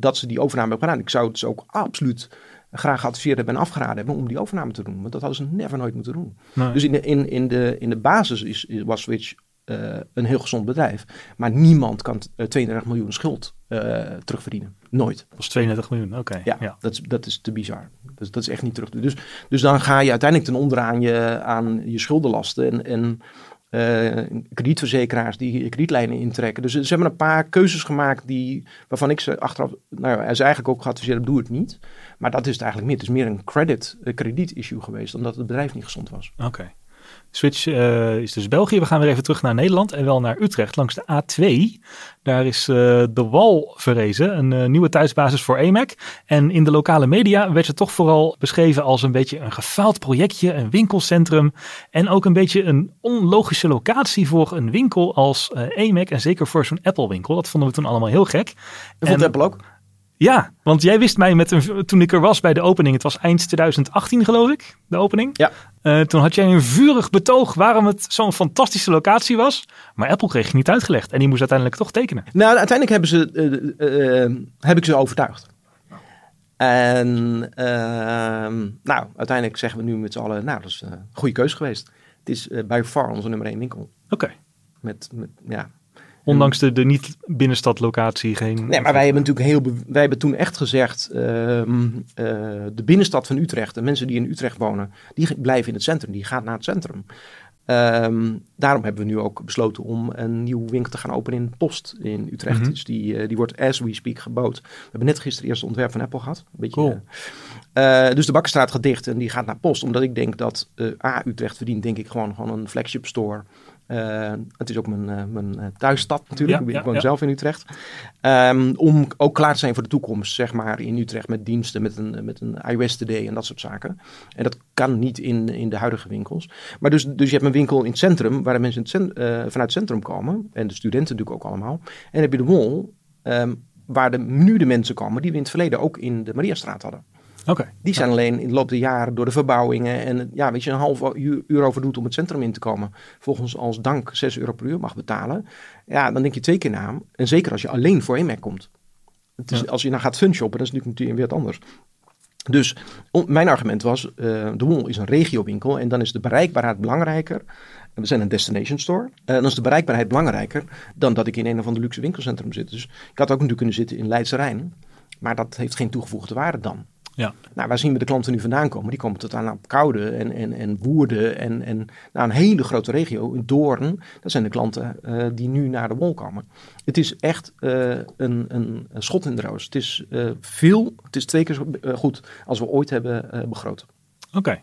dat ze die overname hebben gedaan. Ik zou het ze ook absoluut graag geadviseerd hebben en afgeraden hebben om die overname te doen. Want dat hadden ze never nooit moeten doen. Nee. Dus in de, in, in de, in de basis is, is- was Switch eh, een heel gezond bedrijf. Maar niemand kan eh, 32 miljoen schuld eh, terugverdienen. Nooit. Dat was 32 miljoen, oké. Ja, ja. Dat, is, dat is te bizar. Dus dat is echt niet terug te Dus, dus dan ga je uiteindelijk ten onder aan je, aan je schuldenlasten en, en eh, kredietverzekeraars die kredietlijnen intrekken. Dus ze hebben een paar keuzes gemaakt die, waarvan ik ze achteraf, nou ja, is eigenlijk ook geadviseerd doe het niet. Maar dat is het eigenlijk meer. Het is meer een credit, krediet-issue geweest, omdat het bedrijf niet gezond was. Oké. Switch eh, is dus België. We gaan weer even terug naar Nederland en wel naar Utrecht langs de A2. Daar is eh, de Wal verrezen, een eh, nieuwe thuisbasis voor EMAC. En in de lokale media werd het toch vooral beschreven als een beetje een gefaald projectje, een winkelcentrum. En ook een beetje een onlogische locatie voor een winkel als EMAC en zeker voor zo'n Apple winkel. Dat vonden we toen allemaal heel gek. En vond En- Apple ook? Ja, want jij wist mij met een, toen ik er was bij de opening, het was eind 2018 geloof ik, de opening. Ja. Eh, toen had jij een vurig betoog waarom het zo'n fantastische locatie was. Maar Apple kreeg je niet uitgelegd en die moest uiteindelijk toch tekenen. Nou, uiteindelijk hebben ze, eh, eh, heb ik ze overtuigd. En ehm, nou, uiteindelijk zeggen we nu met z'n allen, nou, dat is een goede keuze geweest. Het is by far onze nummer één winkel. Oké. Met, met, ja. Ondanks de, de niet-binnenstadlocatie geen... Nee, maar wij hebben natuurlijk heel, wij hebben toen echt gezegd, ehm, eh, de binnenstad van Utrecht, de mensen die in Utrecht wonen, die blijven in het centrum, die gaan naar het centrum. Ehm, daarom hebben we nu ook besloten om een nieuwe winkel te gaan openen in Post in Utrecht. Mhm. Dus die, eh, die wordt as we speak gebouwd. We hebben net gisteren eerst het ontwerp van Apple gehad. Een beetje, Cool. eh, dus de Bakkerstraat gaat dicht en die gaat naar Post. Omdat ik denk dat A, Utrecht verdient denk ik gewoon, gewoon een flagship store. Eh, het is ook mijn, eh, mijn eh, thuisstad natuurlijk. Ja, ik woon ja. zelf in Utrecht. Ehm, om ook klaar te zijn voor de toekomst, zeg maar, in Utrecht met diensten, met een, met een Today en dat soort zaken. En dat kan niet in, in de huidige winkels. Maar dus, dus je hebt een winkel in het centrum, waar de mensen het cent- vanuit het centrum komen. En de studenten natuurlijk ook allemaal. En dan heb je de mall, ehm, waar de, nu de mensen komen die we in het verleden ook in de Mariastraat hadden. Die zijn alleen in de loop der jaren door de verbouwingen en ja, weet je, een half uur, uur over doet om het centrum in te komen. Volgens als dank 6 euro per uur mag betalen. Ja, dan denk je twee keer na. En zeker als je alleen voor EMAC komt. Het is, Ja. Als je nou gaat funshoppen, dat is natuurlijk natuurlijk weer wat anders. Dus mijn argument was, eh, de Mall is een regiowinkel en dan is de bereikbaarheid belangrijker. We zijn een destination store. Eh, dan is de bereikbaarheid belangrijker dan dat ik in een of ander luxe winkelcentrum zit. Dus ik had ook natuurlijk kunnen zitten in Leidse Rijn. Maar dat heeft geen toegevoegde waarde dan. Ja. Nou, waar zien we de klanten nu vandaan komen? Die komen tot aan op Koude en, en, en Woerden en, en nou, een hele grote regio. In Doorn, dat zijn de klanten eh, die nu naar de wol komen. Het is echt eh, een, een, schot in de roos. Het is eh, veel, het is twee keer zo goed als we ooit hebben begroot. Oké. En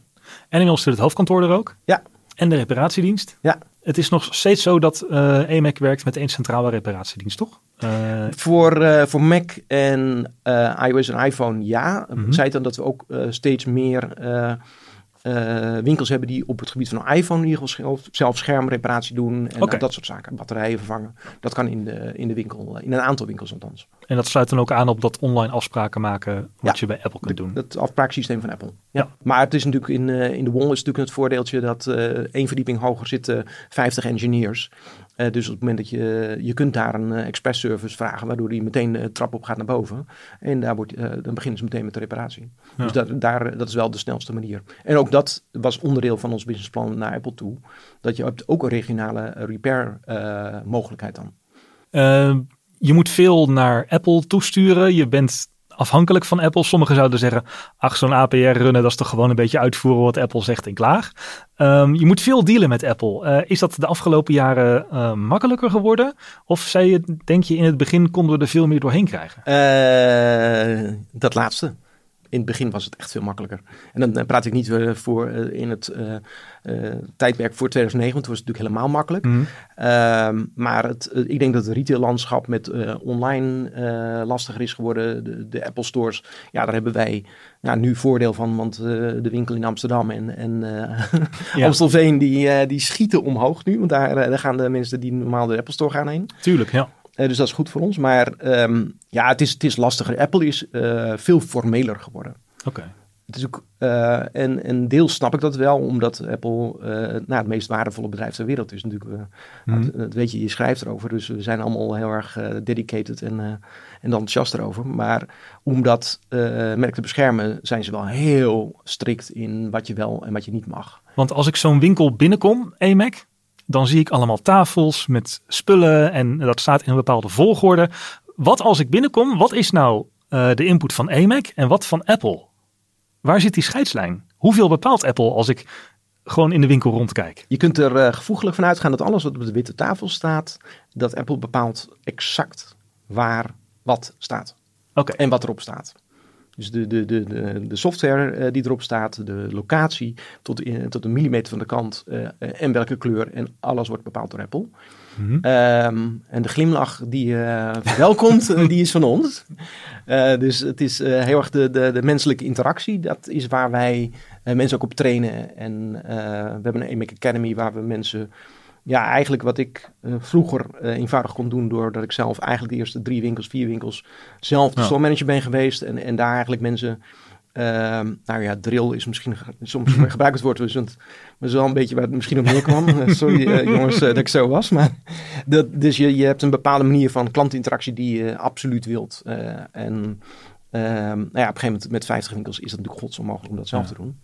inmiddels zit het hoofdkantoor er ook. Ja. En de reparatiedienst. Ja. Het is nog steeds zo dat eh EMAC werkt met één centrale reparatiedienst, toch? Eh, Voor, eh, voor Mac en iOS en iPhone ja. Mhm. Zij dan dat we ook steeds meer eh, eh, winkels hebben die op het gebied van een iPhone in ieder geval zelf, zelf schermreparatie doen. En Oké. dat soort zaken. Batterijen vervangen. Dat kan in de, in de winkel, in een aantal winkels althans. en dat sluit dan ook aan op dat online afspraken maken wat Ja. je bij Apple kunt doen. Het afbraaksysteem van Apple. Ja. Maar het is natuurlijk in, eh, in de wall is natuurlijk het voordeeltje dat eh één verdieping hoger zitten 50 engineers. Eh, dus op het moment dat je, je kunt daar een eh, express service vragen, waardoor die meteen de trap op gaat naar boven. En daar wordt, eh, dan beginnen ze meteen met de reparatie. Ja. Dus daar, daar, dat is wel de snelste manier. En ook dat was onderdeel van ons businessplan naar Apple toe. Dat je hebt ook een regionale repair mogelijkheid dan. Eh, je moet veel naar Apple toesturen. Je bent afhankelijk van Apple. Sommigen zouden zeggen, ach zo'n APR runnen, dat is toch gewoon een beetje uitvoeren wat Apple zegt en klaar. Ehm, je moet veel dealen met Apple. Eh, is dat de afgelopen jaren eh, makkelijker geworden? Of zei je, denk je in het begin konden we er veel meer doorheen krijgen? Eh, dat laatste. In het begin was het echt veel makkelijker. En dan praat ik niet eh, voor eh, in het eh, tijdperk voor 2009, want toen was het natuurlijk helemaal makkelijk. Mhm. Ehm, maar het, ik denk dat het retaillandschap met online lastiger is geworden. De, de Apple stores, ja, daar hebben wij ja, nu voordeel van. Want de winkel in Amsterdam en, en (laughs) Ja. Amstelveen, die, die schieten omhoog nu. Want daar, daar gaan de mensen die normaal de Apple store gaan heen. Tuurlijk, ja. Eh, dus dat is goed voor ons. Maar ehm, ja, het is, het is lastiger. Apple is eh, veel formeler geworden. Oké. natuurlijk, uh, en, en deels snap ik dat wel, omdat Apple nou, het meest waardevolle bedrijf ter wereld is. Natuurlijk, mm. dat, weet je, je schrijft erover, dus we zijn allemaal heel erg dedicated en, en enthousiast erover. Maar om dat merk te beschermen, zijn ze wel heel strikt in wat je wel en wat je niet mag. Want als ik zo'n winkel binnenkom, EMAC, dan zie ik allemaal tafels met spullen en dat staat in een bepaalde volgorde. Wat als ik binnenkom, wat is nou de input van EMAC en wat van Apple? Waar zit die scheidslijn? Hoeveel bepaalt Apple als ik gewoon in de winkel rondkijk? Je kunt er uh, gevoeglijk van uitgaan dat alles wat op de witte tafel staat, dat Apple bepaalt exact waar wat staat. Okay. En wat erop staat. Dus de, de, de, de, software uh, die erop staat, de locatie tot, in, tot een millimeter van de kant uh, en welke kleur en alles wordt bepaald door Apple. Mm -hmm. um, en de glimlach die uh, verwelkomt, die is van ons. dus het is heel erg de, de, de, menselijke interactie. Dat is waar wij mensen ook op trainen. En we hebben een EMIC Academy waar we mensen ja, eigenlijk wat ik uh, vroeger uh, eenvoudig kon doen doordat ik zelf eigenlijk de eerste drie winkels, vier winkels zelf de ja. store manager ben geweest en, en daar eigenlijk mensen, uh, nou ja, drill is misschien (laughs) soms (laughs) gebruikt het woord, dus het is wel een beetje waar het misschien op neerkwam. (laughs) Sorry jongens dat ik zo was, maar dat, dus je, je hebt een bepaalde manier van klantinteractie die je absoluut wilt en Um, nou ja, op een gegeven moment met 50 winkels is dat natuurlijk godsonmogelijk om dat zelf ja. te doen.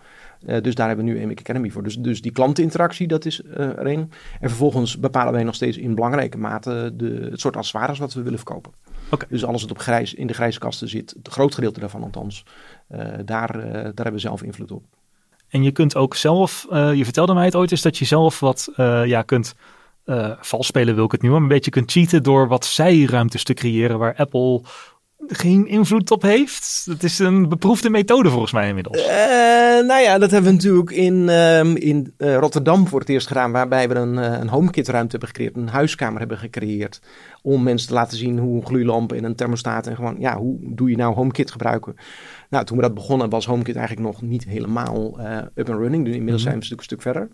Uh, dus daar hebben we nu EMIC Academy voor. Dus, dus die klantinteractie, dat is uh, er een. En vervolgens bepalen wij nog steeds in belangrijke mate de, het soort accessoires wat we willen verkopen. Okay. Dus alles wat op grijs, in de grijze kasten zit, het groot gedeelte daarvan althans, uh, daar, daar hebben we zelf invloed op. En je kunt ook zelf, je vertelde mij het ooit eens, dat je zelf wat ja, kunt... vals spelen wil ik het nu, maar een beetje kunt cheaten door wat zijruimtes te creëren waar Apple geen invloed op heeft? Het is een beproefde methode volgens mij inmiddels. Uh, nou ja, dat hebben we natuurlijk in, um, in uh, Rotterdam voor het eerst gedaan. Waarbij we een, uh, een HomeKit ruimte hebben gecreëerd. Een huiskamer hebben gecreëerd. Om mensen te laten zien hoe een gloeilamp en een thermostaat. En gewoon, ja, hoe doe je nou HomeKit gebruiken? Nou, toen we dat begonnen was HomeKit eigenlijk nog niet helemaal up and running. Dus inmiddels mm -hmm. zijn we een stuk, een stuk verder.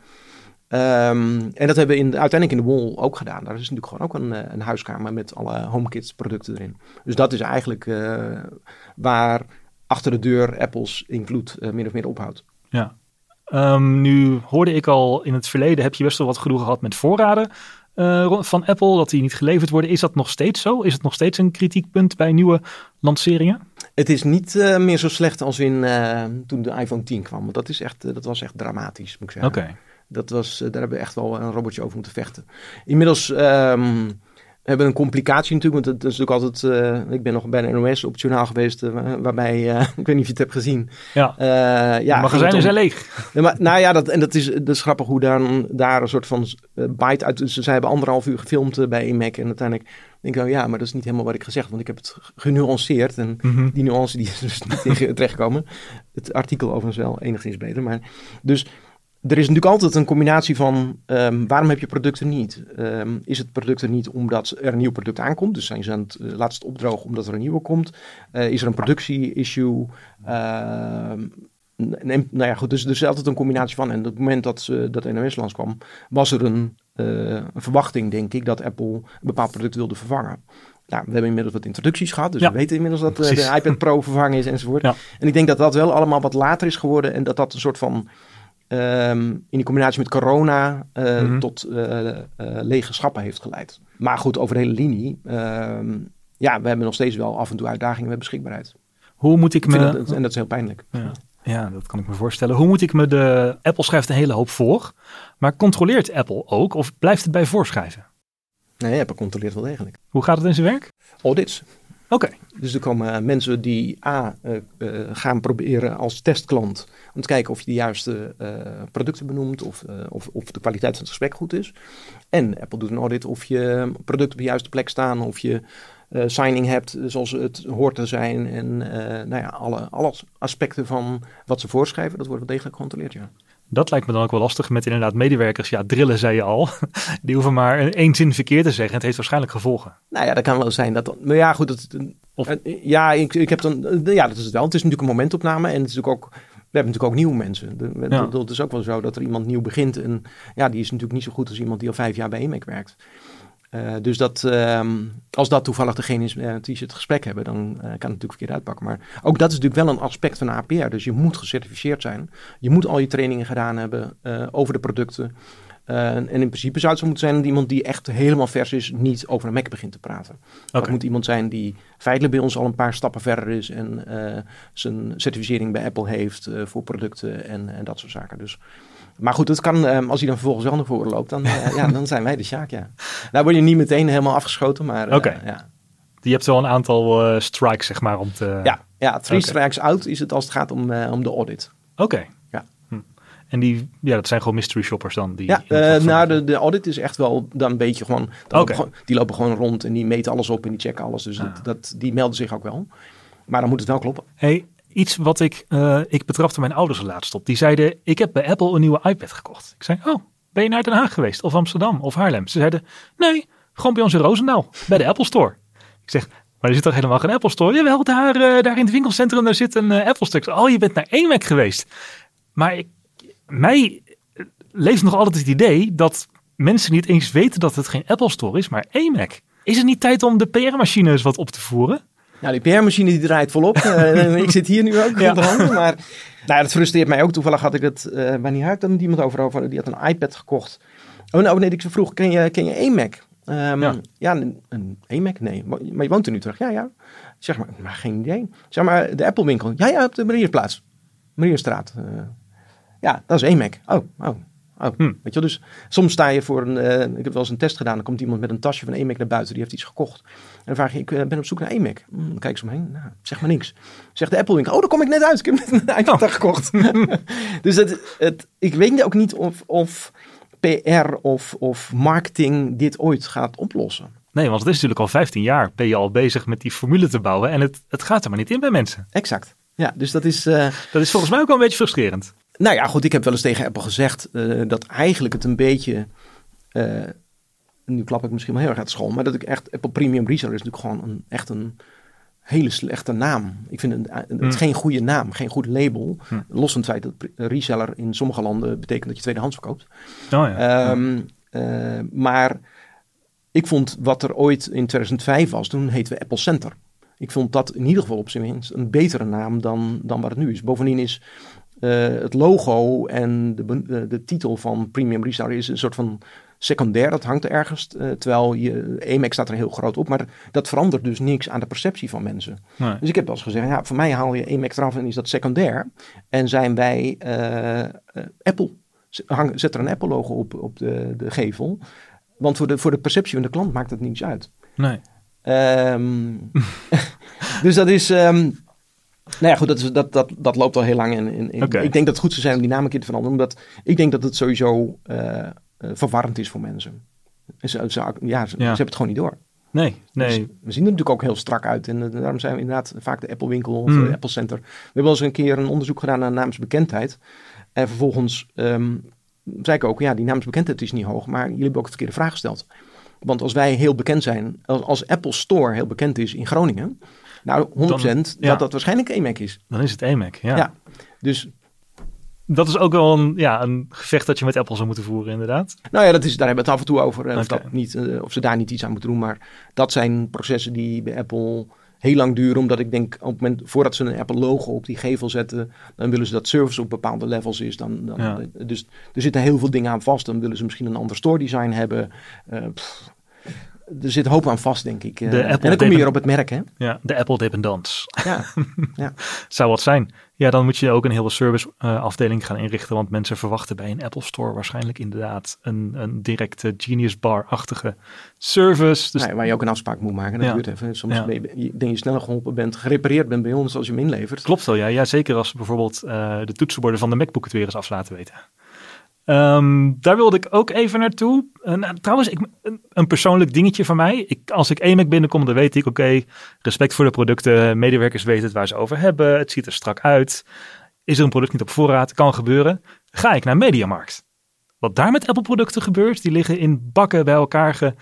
Um, en dat hebben we in, uiteindelijk in de Wall ook gedaan. Daar is natuurlijk gewoon ook een, een huiskamer met alle HomeKit producten erin. Dus dat is eigenlijk uh, waar achter de deur Apples invloed uh, min of meer ophoudt. Ja. Um, nu hoorde ik al in het verleden heb je best wel wat gedoe gehad met voorraden uh, van Apple, dat die niet geleverd worden. Is dat nog steeds zo? Is het nog steeds een kritiekpunt bij nieuwe lanceringen? Het is niet meer zo slecht als in, toen de iPhone 10 kwam. Want dat, is echt, dat was echt dramatisch, moet ik zeggen. Oké. Okay. Dat was, daar hebben we echt wel een robotje over moeten vechten. Inmiddels um, hebben we een complicatie natuurlijk. Want het is natuurlijk altijd... Uh, ik ben nog bij de NOS op het journaal geweest. Uh, waarbij... Uh, (laughs) ik weet niet of je het hebt gezien. Ja, ja de magazijnen zijn leeg. Ja, maar, nou ja, dat, en dat is, dat is grappig hoe dan, daar een soort van bite uit... Dus zij hebben anderhalf uur gefilmd bij IMAC. En uiteindelijk denk ik, oh ja, maar dat is niet helemaal wat ik gezegd Want ik heb het genuanceerd. En mm -hmm. die nuance die is dus niet (laughs) terechtgekomen. Het artikel overigens wel enigszins beter. Maar dus er is natuurlijk altijd een combinatie van um, waarom heb je producten niet? Um, is het product er niet omdat er een nieuw product aankomt? Dus zijn ze aan het uh, laatst opdrogen omdat er een nieuwe komt? Uh, is er een productie-issue? Uh, nou ja, goed, dus er is altijd een combinatie van. En op het moment dat, uh, dat NOS langskwam, was er een, een, verwachting, denk ik, dat Apple een bepaald product wilde vervangen. Nou, we hebben inmiddels wat introducties gehad, dus ja, we weten inmiddels dat de iPad Pro vervangen is enzovoort. Ja. En ik denk dat dat wel allemaal wat later is geworden en dat dat een soort van Um, in die combinatie met corona uh, mm -hmm. tot uh, uh, lege schappen heeft geleid. Maar goed, over de hele linie. Um, ja, we hebben nog steeds wel af en toe uitdagingen met beschikbaarheid. Hoe moet ik, ik me... Dat, en dat is heel pijnlijk. Ja. ja. dat kan ik me voorstellen. Hoe moet ik me de... Apple schrijft een hele hoop voor. Maar controleert Apple ook of blijft het bij voorschrijven? Nee, Apple controleert wel degelijk. Hoe gaat het in zijn werk? Audits. Oké. Dus er komen mensen die A uh, uh, gaan proberen als testklant om te kijken of je de juiste uh, producten benoemt of, of, of, de kwaliteit van het gesprek goed is. En Apple doet een audit of je producten op de juiste plek staan, of je signing hebt zoals het hoort te zijn. En nou ja, alle, alle aspecten van wat ze voorschrijven, dat wordt wel degelijk gecontroleerd, ja. Dat lijkt me dan ook wel lastig met inderdaad medewerkers. Ja, drillen zei je al. (laughs) Die hoeven maar één zin verkeerd te zeggen. Het heeft waarschijnlijk gevolgen. Nou ja, dat kan wel zijn. Dat, maar ja, goed. Dat, of, ja, ik, ik heb dan. Ja, dat is het wel. Het is natuurlijk een momentopname. En het is natuurlijk ook. We hebben natuurlijk ook nieuwe mensen. De, ja. dat, dat, is ook wel zo dat er iemand nieuw begint. En ja, die is natuurlijk niet zo goed als iemand die al vijf jaar bij EMAC werkt. Uh, dus dat, ehm, als dat toevallig degene is uh, die ze het gesprek hebben, dan uh, kan het natuurlijk verkeerd uitpakken. Maar ook dat is natuurlijk wel een aspect van APR. Dus je moet gecertificeerd zijn. Je moet al je trainingen gedaan hebben over de producten. en in principe zou het zo moeten zijn dat iemand die echt helemaal vers is, niet over een Mac begint te praten. Okay. Het moet iemand zijn die feitelijk bij ons al een paar stappen verder is en zijn certificering bij Apple heeft voor producten en, en dat soort zaken. Dus maar goed, het kan, um, als hij dan vervolgens wel naar voren loopt, dan, uh, ja, dan zijn wij de Sjaak, ja. Nou word je niet meteen helemaal afgeschoten, maar uh, okay. ja. Je hebt wel een aantal uh, strikes, zeg maar, om te... Ja, ja three okay. strikes out is het als het gaat om, om de audit. Oké. Okay. Ja. Hm. En die, ja, dat zijn gewoon mystery shoppers dan? Die ja, nou, de, de audit is echt wel dan een beetje gewoon, lopen, die lopen gewoon rond en die meten alles op en die checken alles. Dus ah. dat, dat, die melden zich ook wel. Maar dan moet het wel kloppen. Hey, iets wat ik, uh, ik betrapte mijn ouders laatst op. Die zeiden, ik heb bij Apple een nieuwe iPad gekocht. Ik zei, oh, ben je naar Den Haag geweest? Of Amsterdam? Of Haarlem? Ze zeiden, nee, gewoon bij ons in Roosendaal. Bij de Apple Store. Ik zeg, maar er zit toch helemaal geen Apple Store? Jawel, daar, uh, daar in het winkelcentrum daar zit een uh, Apple Store. Oh, je bent naar één Mac geweest. Maar ik, mij leeft nog altijd het idee dat mensen niet eens weten dat het geen Apple Store is, maar één Mac. Is het niet tijd om de PR-machines wat op te voeren? Nou, die PR-machine die draait volop. uh, (laughs) ik zit hier nu ook ja. handen, maar nou, dat frustreert mij ook. Toevallig had ik het, uh, wanneer had ik met iemand over, over, die had een iPad gekocht. Oh, nou, nee, ik zo vroeg, ken je, ken je EMAC? Um, ja, ja een, een EMAC? Nee, maar je woont er nu terug. Ja, ja. Zeg maar, maar geen idee. Zeg maar, de Apple winkel. Ja, ja, op de Marierplaats. Marierstraat. Uh, ja, dat is EMAC. Oh, oh. Oh, hm. Weet je, dus soms sta je voor een. Uh, ik heb wel eens een test gedaan. Dan komt iemand met een tasje van EMAC naar buiten. Die heeft iets gekocht. En dan vraag je: Ik uh, ben op zoek naar EMAC. Hm, dan kijk ze omheen. Nou, zeg maar niks. Zegt de Apple winkel: Oh, daar kom ik net uit. Ik heb net een iPad oh. gekocht. (laughs) dus het, het, ik weet ook niet of, of PR of, of marketing dit ooit gaat oplossen. Nee, want het is natuurlijk al 15 jaar ben je al bezig met die formule te bouwen. En het, het gaat er maar niet in bij mensen. Exact. Ja, dus dat is... Uh, dat is volgens mij ook wel een beetje frustrerend. Nou ja, goed, ik heb wel eens tegen Apple gezegd uh, dat eigenlijk het een beetje. Uh, nu klap ik misschien wel heel erg uit school, maar dat ik echt. Apple Premium Reseller is natuurlijk gewoon een, echt een hele slechte naam. Ik vind het, het is mm. geen goede naam, geen goed label. Mm. Los van het feit dat reseller in sommige landen betekent dat je tweedehands verkoopt. Oh ja. Um, uh, maar ik vond wat er ooit in 2005 was, toen heten we Apple Center. Ik vond dat in ieder geval op zijn minst een betere naam dan, dan wat het nu is. Bovendien is het logo en de, de, de, titel van Premium Reseller is een soort van secundair. Dat hangt er ergens. Uh, terwijl je, staat er heel groot op. Maar dat verandert dus niks aan de perceptie van mensen. Nee. Dus ik heb wel eens gezegd, ja, voor mij haal je EMAX eraf en is dat secundair. En zijn wij uh, Apple. Hang, zet er een Apple logo op, op de, de gevel. Want voor de, voor de perceptie van de klant maakt het niets uit. Nee. Um, (laughs) dus dat is... Um, nou ja, goed, dat, is, dat, dat, dat loopt al heel lang. In, in, in. Okay. Ik denk dat het goed zou zijn om die naam een keer te veranderen. Omdat ik denk dat het sowieso uh, verwarrend is voor mensen. Ze, ze, ja, ze, ja. ze, hebben het gewoon niet door. Nee, nee. Dus we zien er natuurlijk ook heel strak uit. En uh, daarom zijn we inderdaad vaak de Apple winkel of mm. de Apple Center. We hebben wel eens een keer een onderzoek gedaan naar naamsbekendheid. En vervolgens um, zei ik ook, ja, die naamsbekendheid is niet hoog. Maar jullie hebben ook het verkeerde vraag gesteld. Want als wij heel bekend zijn, als, als Apple Store heel bekend is in Groningen nou, 100% dan, ja. dat dat waarschijnlijk EMAC is. Dan is het EMAC, ja. ja. Dus dat is ook wel een, ja, een gevecht dat je met Apple zou moeten voeren, inderdaad. Nou ja, dat is, daar hebben we het af en toe over. Okay. Of, dat niet, uh, of ze daar niet iets aan moeten doen. Maar dat zijn processen die bij Apple heel lang duren. Omdat ik denk, op het moment voordat ze een Apple logo op die gevel zetten, dan willen ze dat service op bepaalde levels is. Dan, dan, ja. Dus er zitten heel veel dingen aan vast. Dan willen ze misschien een ander store design hebben. Uh, pff, er zit hoop aan vast, denk ik. De en dan kom je weer op het merk, hè? Ja, de Apple Dependance. Ja, (laughs) ja. Zou wat zijn. Ja, dan moet je ook een hele service uh, afdeling gaan inrichten, want mensen verwachten bij een Apple Store waarschijnlijk inderdaad een, een directe Genius Bar-achtige service. Dus... Waar je ook een afspraak moet maken. Dat ja. duurt even. Soms ja. ben je, denk je sneller geholpen bent, gerepareerd bent bij ons als je hem inlevert. Klopt wel, ja. ja zeker als bijvoorbeeld uh, de toetsenborden van de MacBook het weer eens af laten weten. Um, daar wilde ik ook even naartoe. Uh, trouwens, ik, een, persoonlijk dingetje van mij. Ik, als ik EMAC binnenkom, dan weet ik, oké, respect voor de producten. Medewerkers weten het waar ze over hebben. Het ziet er strak uit. Is er een product niet op voorraad? Kan gebeuren. Ga ik naar Mediamarkt. Wat daar met Apple producten gebeurt, die liggen in bakken bij elkaar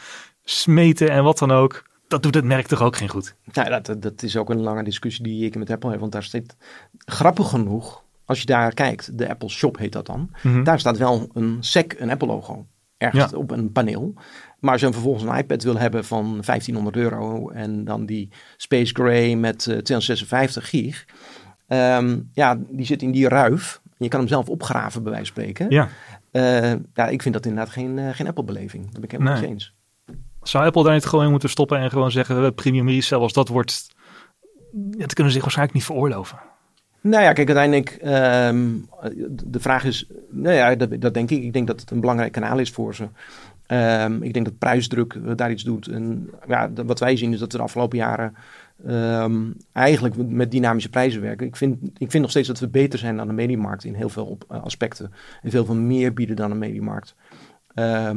gesmeten en wat dan ook. Dat doet het merk toch ook geen goed? Ja, dat, dat is ook een lange discussie die ik met Apple heb. Want daar zit grappig genoeg als je daar kijkt, de Apple Shop heet dat dan. Mm -hmm. Daar staat wel een SEC, een Apple logo ergens Ja. op een paneel. Maar als je dan vervolgens een iPad wil hebben van 1500 euro en dan die Space Gray met eh, 256 gig. ehm, ja, die zit in die ruif. Je kan hem zelf opgraven, bij wijze van spreken. Ja. Eh, ja, ik vind dat inderdaad geen, eh, geen Apple-beleving. Dat ben ik helemaal Nee. niet eens. Zou Apple daar niet gewoon in moeten stoppen en gewoon zeggen, we premium resell als dat wordt, dat kunnen ze zich waarschijnlijk niet veroorloven. Nou ja, kijk, uiteindelijk, ehm, de vraag is, nou ja, dat, denk ik. Ik denk dat het een belangrijk kanaal is voor ze. Ehm, ik denk dat prijsdruk daar iets doet. En ja, wat wij zien is dat we de afgelopen jaren ehm, eigenlijk met- dynamische prijzen werken. Ik vind, ik vind nog steeds dat we beter zijn dan de mediemarkt in heel veel op, eh, aspecten. En veel veel meer bieden dan de mediemarkt. Eh,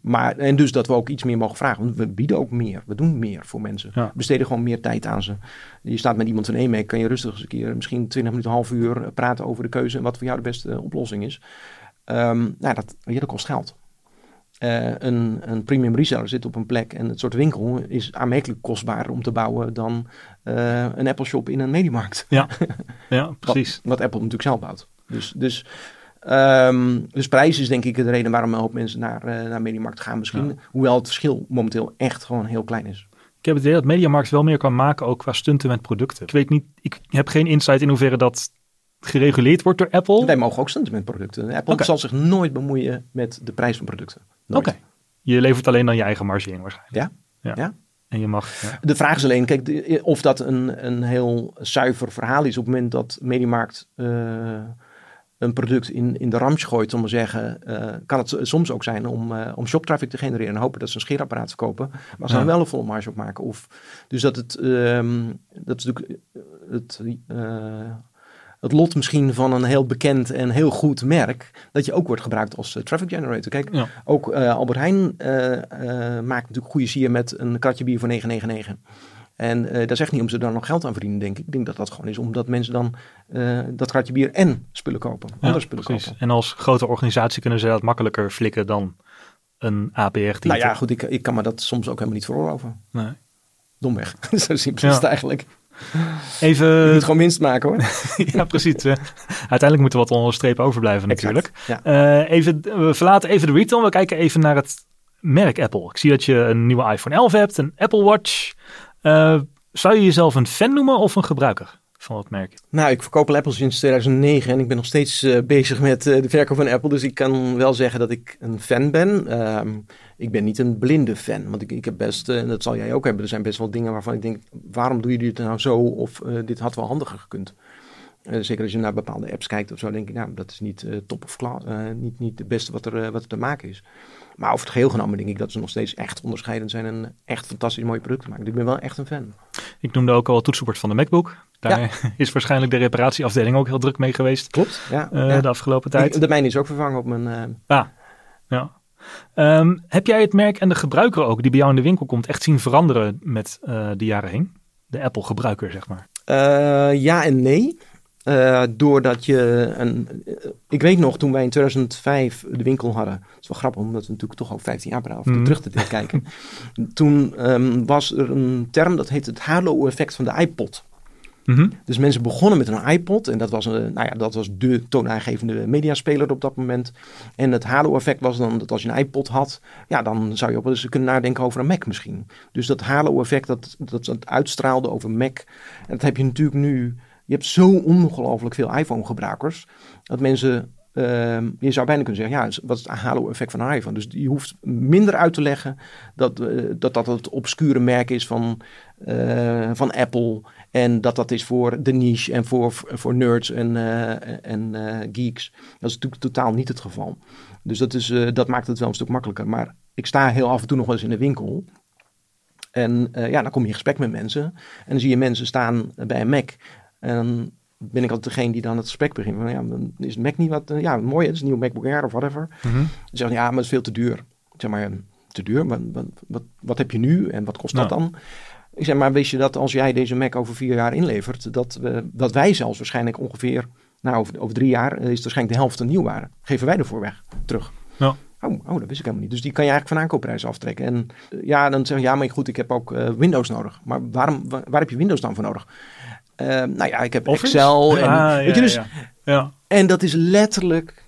maar, en dus dat we ook iets meer mogen vragen. Want we bieden ook meer. We doen meer voor mensen. Ja. We besteden gewoon meer tijd aan ze. Je staat met iemand van EMEC, kan je rustig eens een keer, misschien 20 minuten, half uur eh, praten over de keuze en wat voor jou de beste eh, oplossing is. Ehm, nou, dat, je, dat kost geld. Eh, een, een premium reseller zit op een plek en het soort winkel is aanmerkelijk kostbaarder om te bouwen dan eh, een Apple shop in een mediemarkt. Ja, (laughs) precies. Wat, wat Apple natuurlijk zelf bouwt. Dus, dus, ehm, dus prijs is denk ik de reden waarom een hoop mensen naar, eh naar Mediamarkt gaan misschien. Ja. Hoewel het verschil momenteel echt gewoon heel klein is. Ik heb het idee dat Mediamarkt wel meer kan maken ook qua stunten met producten. Ik weet niet, ik heb geen insight in hoeverre dat gereguleerd wordt door Apple. Wij mogen ook stunten met producten. Apple zal zich nooit bemoeien met de prijs van producten. Oké. Je levert alleen dan je eigen marge in waarschijnlijk. Ja. Ja. Ja. En je mag, ja. De vraag is alleen, kijk, of dat een, een heel zuiver verhaal is op het moment dat Mediamarkt eh, een product in, in de ramsch gooit, om maar zeggen, eh, kan het soms ook zijn om, eh om shoptraffic te genereren en hopen dat ze een scheerapparaat verkopen, maar ze Ja. dan wel een volle marge op maken. Of, dus dat het, ehm, dat is natuurlijk eh, het, het lot misschien van een heel bekend en heel goed merk, dat je ook wordt gebruikt als traffic generator. Kijk, Ja. ook Albert Heijn maakt natuurlijk goede sier met een kratje bier voor 9,99. En dat is echt niet om ze daar nog geld aan verdienen, denk ik. Ik denk dat dat gewoon is omdat mensen dan eh, dat kratje bier en spullen kopen. Andere spullen precies. kopen. En als grote organisatie kunnen ze dat makkelijker flikken dan een APR-titel. Nou ja, goed, ik, ik kan me dat soms ook helemaal niet veroorloven. Nee. Domweg. (laughs) Zo simpel Ja. is het eigenlijk. Even, Je moet gewoon winst maken hoor. (laughs) ja precies. uiteindelijk moet er wat onder de streep overblijven natuurlijk. Ja. Eh, even, we verlaten even de retail. We kijken even naar het merk Apple. Ik zie dat je een nieuwe iPhone 11 hebt, een Apple Watch. Eh, zou je jezelf een fan noemen of een gebruiker van het merk? Nou, ik verkoop Apple sinds 2009 en ik ben nog steeds eh, bezig met eh, de verkoop van Apple. Dus ik kan wel zeggen dat ik een fan ben. Ehm, ik ben niet een blinde fan, want ik, ik heb best, en dat zal jij ook hebben, er zijn best wel dingen waarvan ik denk, waarom doen jullie het nou zo? Of dit had wel handiger gekund. Zeker als je naar bepaalde apps kijkt of zo, denk ik, nou, dat is niet top of class, niet, niet het beste wat er, wat er te maken is. Maar over het geheel genomen denk ik dat ze nog steeds echt onderscheidend zijn en echt fantastisch mooie producten maken. Dus ik ben wel echt een fan. Ik noemde ook al het toetsenbord van de MacBook. Daar (laughs) is waarschijnlijk de reparatieafdeling ook heel druk mee geweest Klopt. Ja, eh, ja. de afgelopen tijd. Ik- de mijne is ook vervangen op mijn... eh, Ah, ja. Ehm, heb jij het merk en de gebruiker ook, die bij jou in de winkel komt, echt zien veranderen met eh, de jaren heen? De Apple-gebruiker, zeg maar. Ja en nee. Eh, doordat je een. ik weet nog, toen wij in 2005 de winkel hadden. Het is wel grappig, omdat we natuurlijk toch al 15 jaar praten, Mhm. terug te kijken. (laughs) toen ehm, was er een term dat heet het halo-effect van de iPod. Mhm. Dus mensen begonnen met een iPod en dat was, een, nou ja, dat was de toonaangevende mediaspeler op dat moment. En het halo-effect was dan dat als je een iPod had, ja, dan zou je wel eens kunnen nadenken over een Mac misschien. Dus dat halo-effect, dat, dat dat uitstraalde over Mac. En dat heb je natuurlijk nu. Je hebt zo ongelooflijk veel iPhone-gebruikers dat mensen. ehm, je zou bijna kunnen zeggen, ja, wat is het halo-effect van iPhone? Dus je hoeft minder uit te leggen dat eh, dat, dat het obscure merk is van, eh, van Apple. En dat dat is voor de niche en voor, voor nerds en, eh, en geeks. Dat is natuurlijk totaal niet het geval. Dus dat, is, dat maakt het wel een stuk makkelijker. Maar ik sta heel af en toe nog wel eens in de winkel. En ja, dan kom je in gesprek met mensen. En dan zie je mensen staan bij een Mac. En dan ben ik altijd degene die dan het gesprek begint. Van, ja, dan is het Mac niet wat... eh, ja, mooi, het is een nieuwe MacBook Air of whatever. Mhm. Ze zeggen, ja, maar het is veel te duur. Zeg maar, te duur? Wat, wat, wat, wat heb je nu en wat kost dat Nou. dan? Ik zeg, maar wist je dat als jij deze Mac over vier jaar inlevert, dat, we, dat wij zelfs waarschijnlijk ongeveer, nou over, over drie jaar, eh, is het waarschijnlijk de helft een nieuwwaarde. Geven wij ervoor weg, terug. Ja. Oh, oh, dat wist ik helemaal niet. Dus die kan je eigenlijk van aankoopprijs aftrekken. En eh, ja, dan zeg je, ja, maar goed, ik heb ook eh, Windows nodig. Maar waarom, waar, waar heb je Windows dan voor nodig? Eh, nou ja, ik heb Office? Excel. En, Ah, weet ja, je, dus, ja. ja. en dat is letterlijk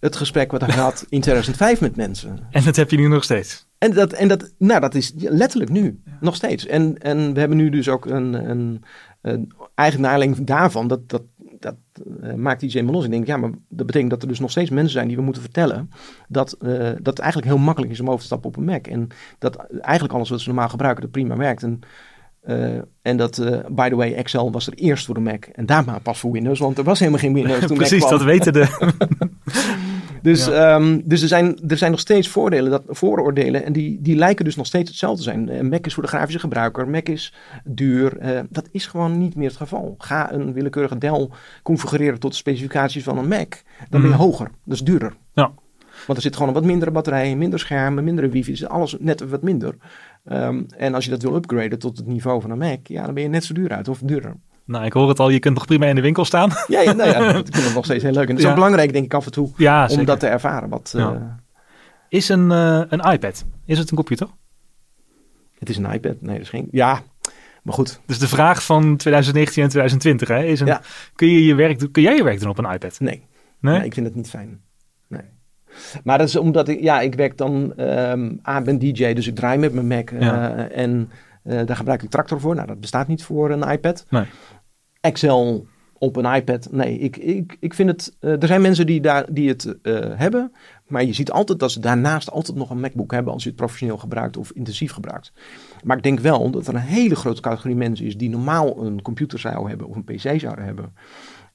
het gesprek wat ik had (laughs) in 2005 met mensen. En dat heb je nu nog steeds. En dat, en dat, nou, dat is letterlijk nu, nog steeds. En, en we hebben nu dus ook een, een, een eigen daarvan, dat, dat, dat uh, maakt iets helemaal los. Ik denk, ja, maar dat betekent dat er dus nog steeds mensen zijn die we moeten vertellen dat, uh, dat het eigenlijk heel makkelijk is om over te stappen op een Mac. En dat eigenlijk alles wat ze normaal gebruiken, dat prima werkt. En, uh, en dat, by the way, Excel was er eerst voor de Mac en daarna pas voor Windows, want er was helemaal geen Windows toen (laughs) Precies, Mac dat weten de... (laughs) Dus, ja. um, dus er, zijn, er zijn nog steeds voordelen, dat, vooroordelen. En die, die lijken dus nog steeds hetzelfde te zijn. Uh, Mac is voor de grafische gebruiker. Mac is duur. Dat is gewoon niet meer het geval. Ga een willekeurige Dell configureren tot de specificaties van een Mac. Dan ben je hoger. Dat is duurder. Ja. Want er zit gewoon een wat mindere batterij, minder schermen, mindere wifi. Dus alles net wat minder. Um, en als je dat wil upgraden tot het niveau van een Mac, ja, dan ben je net zo duur uit of duurder. Nou, ik hoor het al, je kunt nog prima in de winkel staan. (laughs) Ja, ja, nou ja (laughs) dat vind ik nog steeds heel leuk. En het is Ja. ook belangrijk, denk ik, af en toe, Ja, om zeker. dat te ervaren. Wat, Ja. eh, Is een, eh, een iPad, is het een computer? het is een iPad. Nee, dat is geen... Ja, maar goed. Dus de vraag van 2019 en 2020 hè, is een, kun, je je werk, kun jij je werk doen op een iPad? Nee. Nee? Nee, ik vind het niet fijn. Maar dat is omdat ik, ja, ik werk dan, ehm A, ben DJ, dus ik draai met mijn Mac. eh, Ja. en eh, daar gebruik ik Tractor voor. Nou, dat bestaat niet voor een iPad. Nee. Excel op een iPad. Nee, ik, ik, ik vind het. eh, er zijn mensen die, daar, die het eh, hebben. Maar je ziet altijd dat ze daarnaast altijd nog een MacBook hebben. als je het professioneel gebruikt of intensief gebruikt. Maar ik denk wel dat er een hele grote categorie mensen is. die normaal een computer zou hebben of een PC zouden hebben.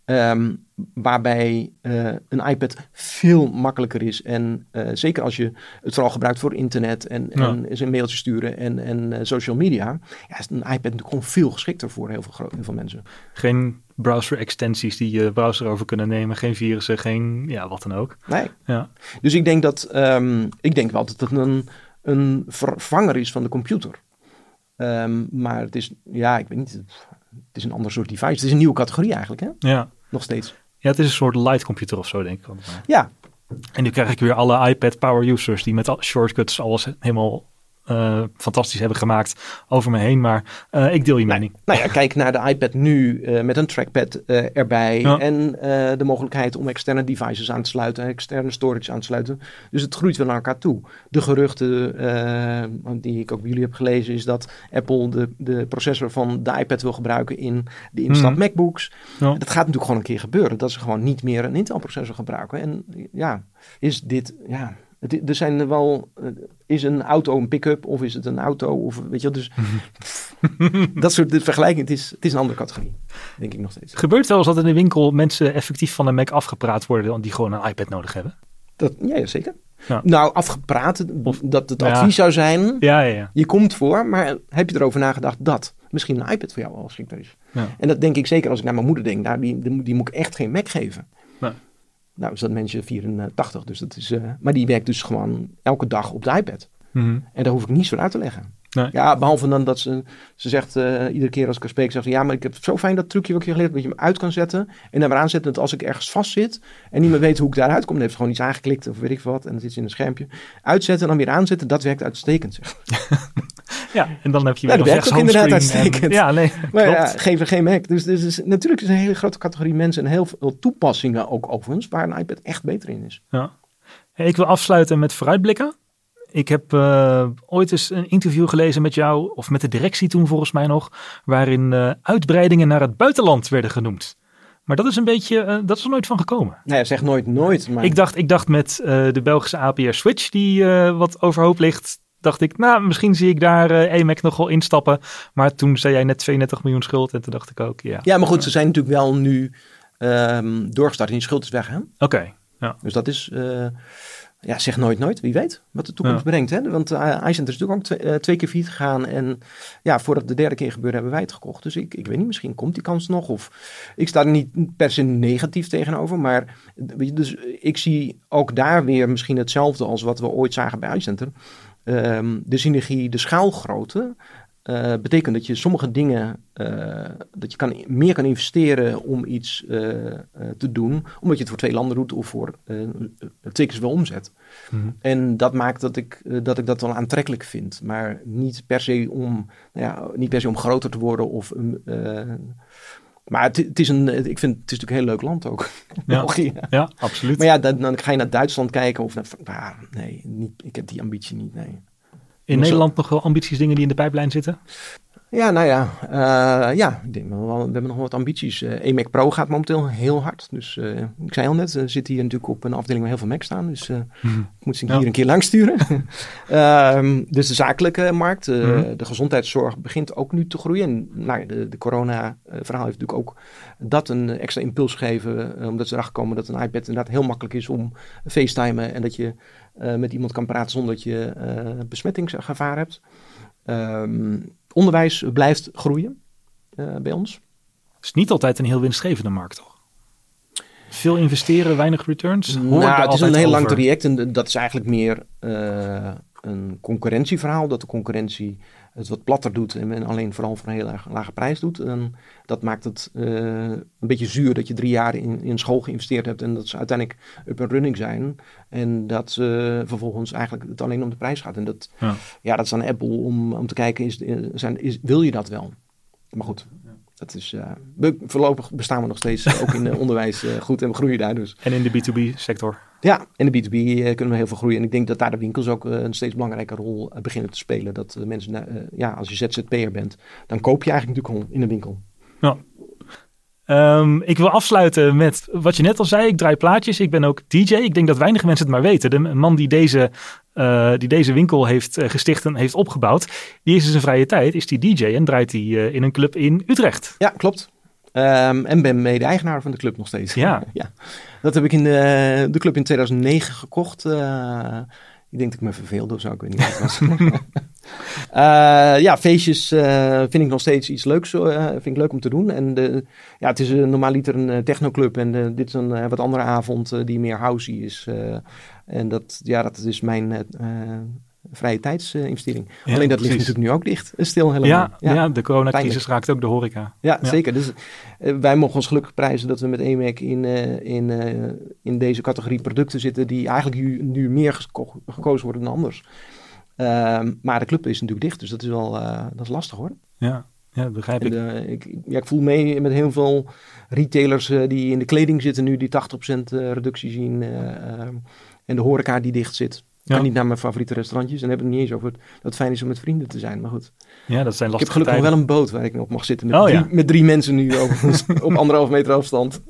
Ehm, waarbij eh, een iPad veel makkelijker is. En eh, zeker als je het vooral gebruikt voor internet en, Ja. en een mailtje sturen en, en eh, social media. Ja, is een iPad natuurlijk gewoon veel geschikter voor heel veel, heel veel mensen. Geen browser extensies die je browser over kunnen nemen, geen virussen, geen ja, wat dan ook. Nee. Ja. Dus ik denk dat ehm, ik denk wel dat het een, een vervanger is van de computer. Ehm, maar het is, ja, ik weet niet. Het is een ander soort device. Het is een nieuwe categorie eigenlijk, hè? Ja. Nog steeds. ja, het is een soort light computer of zo, denk ik. Ja, En nu krijg ik weer alle iPad power users die met shortcuts alles helemaal eh, fantastisch hebben gemaakt over me heen. Maar eh, ik deel je mening. Nou ja, kijk naar de iPad nu eh, met een trackpad erbij. Ja. En de mogelijkheid om externe devices aan te sluiten, externe storage aan te sluiten. Dus het groeit wel naar elkaar toe. De geruchten die ik ook bij jullie heb gelezen, is dat Apple de, de processor van de iPad wil gebruiken in de instap Mhm. MacBooks. Ja. Dat gaat natuurlijk gewoon een keer gebeuren. Dat ze gewoon niet meer een Intel processor gebruiken. En ja, is dit, ja. Het, er zijn er wel, eh, is een auto een pick-up of is het een auto? Of, weet je, dus (laughs) dat soort de vergelijking, het is, het is een andere categorie, denk ik nog steeds. Gebeurt wel eens dat in de winkel mensen effectief van een Mac afgepraat worden die gewoon een iPad nodig hebben? Dat, ja, ja, zeker. Ja. Nou, afgepraat, Of- dat het Ja. advies zou zijn, Ja, ja, ja. je komt voor, maar heb je erover nagedacht dat misschien een iPad voor jou wel geschikter is? Ja. En dat denk ik zeker als ik naar mijn moeder denk, nou, die, die, die moet ik echt geen Mac geven. Nee. Nou, is dat mensje 84, dus dat is, eh, maar die werkt dus gewoon elke dag op de iPad. Mhm. En daar hoef ik niets voor uit te leggen. Nee. Ja, behalve dan dat ze, ze zegt eh, iedere keer als ik haar spreek, zegt ze, ja, maar ik heb zo fijn dat trucje wat ik je geleerd heb, dat je hem uit kan zetten en dan weer aanzetten. Dat als ik ergens vast zit en niet meer weet hoe ik daaruit kom, dan heeft ze gewoon iets aangeklikt of weet ik wat en dan zit in een schermpje. Uitzetten en dan weer aanzetten, dat werkt uitstekend. Zeg. (laughs) Ja, en dan heb je Ja, weer dat nog werkt ook inderdaad en- uitstekend. Ja, nee, (laughs) Maar klopt. ja, geef er geen Mac. Dus, dus, dus natuurlijk is een hele grote categorie mensen en heel veel toepassingen ook overigens, waar een iPad echt beter in is. Ja. Ik wil afsluiten met vooruitblikken. Ik heb eh, ooit eens een interview gelezen met jou, of met de directie toen volgens mij nog, waarin eh, uitbreidingen naar het buitenland werden genoemd. Maar dat is een beetje, eh, dat is er nooit van gekomen. Ja, zeg nooit nooit, maar... Ik dacht, ik dacht met de Belgische APR Switch die wat overhoop ligt, dacht ik, nou misschien zie ik daar eh EMAC nog wel instappen. Maar toen zei jij net 32 miljoen schuld en toen dacht ik ook, ja. Ja, maar goed, ze zijn natuurlijk wel nu ehm, doorgestart en die schuld is weg, hè? Oké, ja. Dus dat is, eh, ja, zeg nooit nooit. Wie weet wat de toekomst Ja. brengt. Hè? Want uh, iCenter is natuurlijk ook twee, eh, twee keer failliet gegaan. En ja, voordat de derde keer gebeurde, hebben wij het gekocht. Dus ik, ik weet niet, misschien komt die kans nog. Of ik sta er niet per se negatief tegenover. Maar weet je, dus ik zie ook daar weer misschien hetzelfde als wat we ooit zagen bij iCenter. Ehm, de synergie, de schaalgrootte. Uh, betekent dat je sommige dingen, uh, dat je kan, meer kan investeren om iets uh, te doen, omdat je het voor twee landen doet of voor twee keer zoveel omzet. Mm-hmm. En dat maakt dat ik, dat ik dat wel aantrekkelijk vind, maar niet per se om, nou ja, niet per se om groter te worden of Maar het, het is een, ik vind het is natuurlijk een heel leuk land ook. (laughs) Ja. België. Ja, absoluut. Maar ja, dan, dan ga je naar Duitsland kijken of naar. Maar nee, niet, ik heb die ambitie niet. Nee. in Nederland nog wel ambities, dingen die in de pijplijn zitten? Ja, nou ja, eh, ja we hebben nog wat ambities. Uh, EMAC Pro gaat momenteel heel hard. Dus uh, ik zei al net, er zit hier natuurlijk op een afdeling waar heel veel Mac staan. Dus mm ik moet ze hier een keer langs sturen. um, (laughs) dus de zakelijke markt, mm -hmm. de gezondheidszorg begint ook nu te groeien. En nou, de, de corona-verhaal heeft natuurlijk ook dat een extra impuls gegeven. omdat ze erachter komen dat een iPad inderdaad heel makkelijk is om facetimen. En dat je met iemand kan praten zonder dat je besmettingsgevaar hebt. Um, onderwijs blijft groeien uh, bij ons. Het is niet altijd een heel winstgevende markt, toch? Veel investeren, weinig returns? Nou, het is een heel over. lang traject en dat is eigenlijk meer uh, een concurrentieverhaal. Dat de concurrentie het wat platter doet en alleen vooral voor een heel erg lage prijs doet. En dat maakt het uh, een beetje zuur dat je drie jaar in, in school geïnvesteerd hebt en dat ze uiteindelijk up and running zijn. En dat uh, vervolgens eigenlijk het alleen om de prijs gaat. En dat, ja. ja dat is aan Apple om, om te kijken, is, zijn, is, wil je dat wel? Maar goed, dat is, we, voorlopig bestaan we nog steeds ook in (laughs) onderwijs goed en we groeien daar dus. En in de B2B sector? Ja, in de B2B kunnen we heel veel groeien. En ik denk dat daar de winkels ook een steeds belangrijke rol beginnen te spelen. Dat mensen, ja, als je ZZP'er bent, dan koop je eigenlijk natuurlijk in de winkel. Ja. Um, ik wil afsluiten met wat je net al zei. Ik draai plaatjes. Ik ben ook DJ. Ik denk dat weinig mensen het maar weten. De man die deze, uh, die deze winkel heeft uh, gesticht en heeft opgebouwd, die is in zijn vrije tijd, is die DJ en draait hij uh, in een club in Utrecht. Ja, klopt. Um, en ben mede-eigenaar van de club nog steeds. Ja. (laughs) ja. Dat heb ik in de, de club in 2009 gekocht. Ik denk dat ik me verveelde of zo. Ik weet niet wat. Uh, (laughs) ja, feestjes uh, vind ik nog steeds iets leuks. Uh, vind ik leuk om te doen. En de, ja, het is een normaaliter een technoclub. En dit is een wat andere avond die meer housey is. en dat, ja, dat is mijn vrije tijdsinvestering. Ja, Alleen dat precies. ligt natuurlijk nu ook dicht. Stil helemaal. Ja, ja. ja de coronacrisis raakt ook de horeca. Ja, zeker. Dus wij mogen ons gelukkig prijzen dat we met EMAC in, in, in deze categorie producten zitten... die eigenlijk nu, nu meer geko gekozen worden dan anders. Uh, maar de club is natuurlijk dicht, dus dat is wel dat is lastig hoor. Ja, ja begrijp ik. Ik. Ja, ik voel mee met heel veel retailers uh, die in de kleding zitten nu, die 80% reductie zien. Ehm, en de horeca die dicht zit. Niet naar mijn favoriete restaurantjes en heb het niet eens over dat het fijn is om met vrienden te zijn. Maar goed. Ja, dat zijn lastige Ik heb gelukkig tijden. wel een boot waar ik op mag zitten met, oh, drie, ja. met drie mensen nu (laughs) op, op anderhalf meter afstand.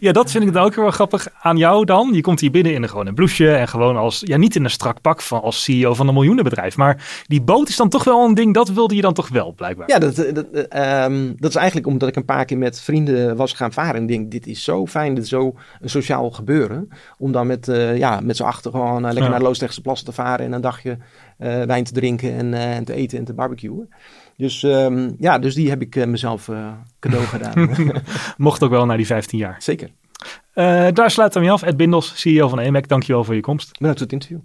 Ja, dat vind ik dan ook heel grappig aan jou dan. Je komt hier binnen in een, gewoon een blouseje en gewoon als, ja niet in een strak pak van als CEO van een miljoenenbedrijf. Maar die boot is dan toch wel een ding, dat wilde je dan toch wel blijkbaar. Ja, dat, dat, um, dat is eigenlijk omdat ik een paar keer met vrienden was gaan varen. En denk, dit is zo fijn, dit is zo een sociaal gebeuren. Om dan met, uh, ja, met z'n achter gewoon uh, lekker ja. naar Loosdrechtse plassen te varen en een dagje wijn te drinken en, uh, en, te eten en te barbecuen. Dus um, ja, dus die heb ik uh, mezelf cadeau (laughs) gedaan. (laughs) Mocht ook wel naar die 15 jaar. Zeker. daar sluiten we mee af. Ed Bindels, CEO van EMAC, dankjewel voor je komst. Bedankt voor het interview.